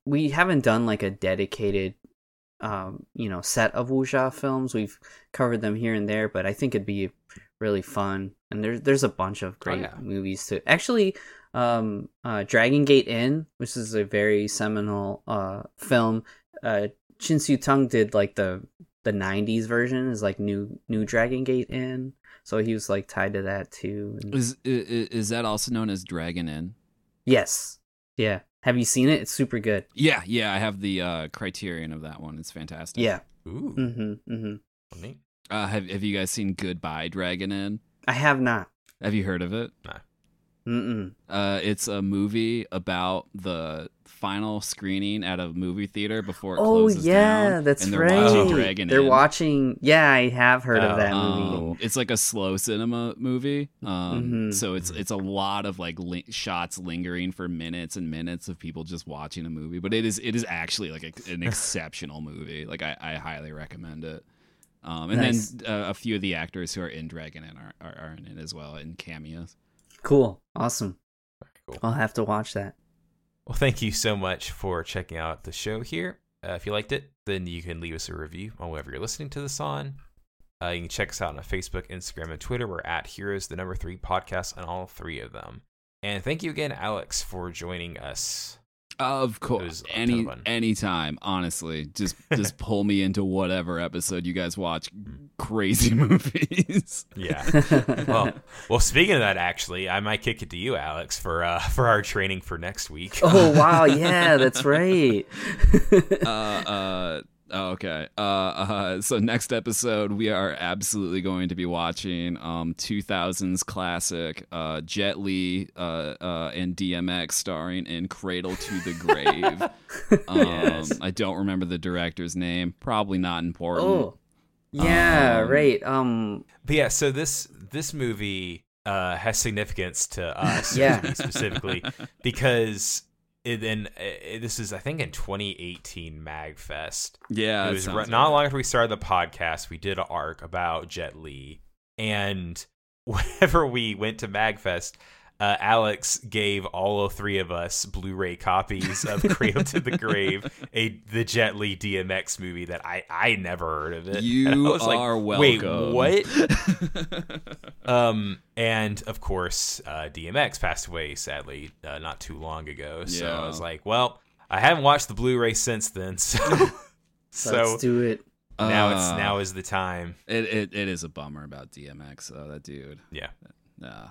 we haven't done like a dedicated um, you know, set of wuxia films. We've covered them here and there, but I think it'd be really fun. And there's there's a bunch of great yeah. movies to actually um uh Dragon Gate Inn, which is a very seminal uh film. Uh Ching Siu Tung did like the the 90s version is like new new Dragon Gate Inn. So he was like tied to that too. And- Is, is is that also known as Dragon Inn? yes. Yeah. Have you seen it? It's super good. Yeah, yeah. I have the uh, criterion of that one. It's fantastic. Yeah. Ooh, Mhm. Mm-hmm. neat. Uh, have Have you guys seen Goodbye Dragon Inn? I have not. Have you heard of it? Mm-mm. Uh, it's a movie about the final screening at a movie theater before it Oh closes yeah, down, that's and they're right. watching Dragon They're watching. Yeah, I have heard Oh, of that Um, movie. it's like a slow cinema movie. Um, Mhm. so it's it's a lot of like li- shots lingering for minutes and minutes of people just watching a movie. But it is it is actually like a, an exceptional movie. Like I, I highly recommend it. Um, and Nice. then uh, a few of the actors who are in Dragon Inn are, are, are in it as well in cameos. Cool. Awesome. Cool. I'll have to watch that. Well, thank you so much for checking out the show here. Uh, if you liked it, then you can leave us a review on whatever you're listening to this on. Uh, you can check us out on Facebook, Instagram, and Twitter. We're at Heroes, the number three podcast on all three of them. And thank you again, Alex, for joining us. Of course, was a ton of any fun. anytime. Honestly, just just pull me into whatever episode you guys watch. Crazy movies. Yeah. well, well. Speaking of that, actually, I might kick it to you, Alex, for uh, for our training for next week. oh wow, yeah, that's right. uh, uh, oh, okay. Uh, uh, so next episode, we are absolutely going to be watching um 2000s classic uh Jet Li uh, uh and DMX starring in Cradle to the Grave. Um, Yes. I don't remember the director's name. Probably not important. oh, yeah, Um, right. Um, But yeah, so this this movie uh, has significance to us Yeah. specifically because it, then uh, this is I think in 2018 Magfest. Yeah, it was right. not long after we started the podcast. We did an arc about Jet Li, and whenever we went to Magfest. Uh, Alex gave all of three of us Blu-ray copies of Cradle to the Grave, a the Jet Li DMX movie that I I never heard of it. You And I like, are Wait, what? Um, and of course, uh, DMX passed away sadly uh, not too long ago. So I was like, well, I haven't watched the Blu-ray since then, so so let's do it. now it's Uh, now is the time. It, it it is a bummer about DMX though. That dude. Yeah, Nah.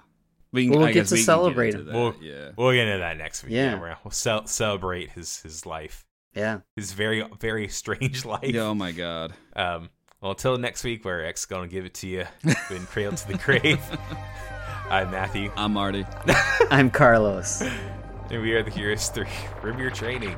We We'll I get to we celebrate into him. We'll- yeah. we'll get into that next week. Yeah. we're- we'll cel- celebrate his his life, Yeah. his very very strange life. Oh my god. Um, well, until next week, where X gonna give it to you Been Cradle to the Grave. I'm Matthew, I'm Marty. I'm Carlos. and we are the Heroes Three. Remember your training.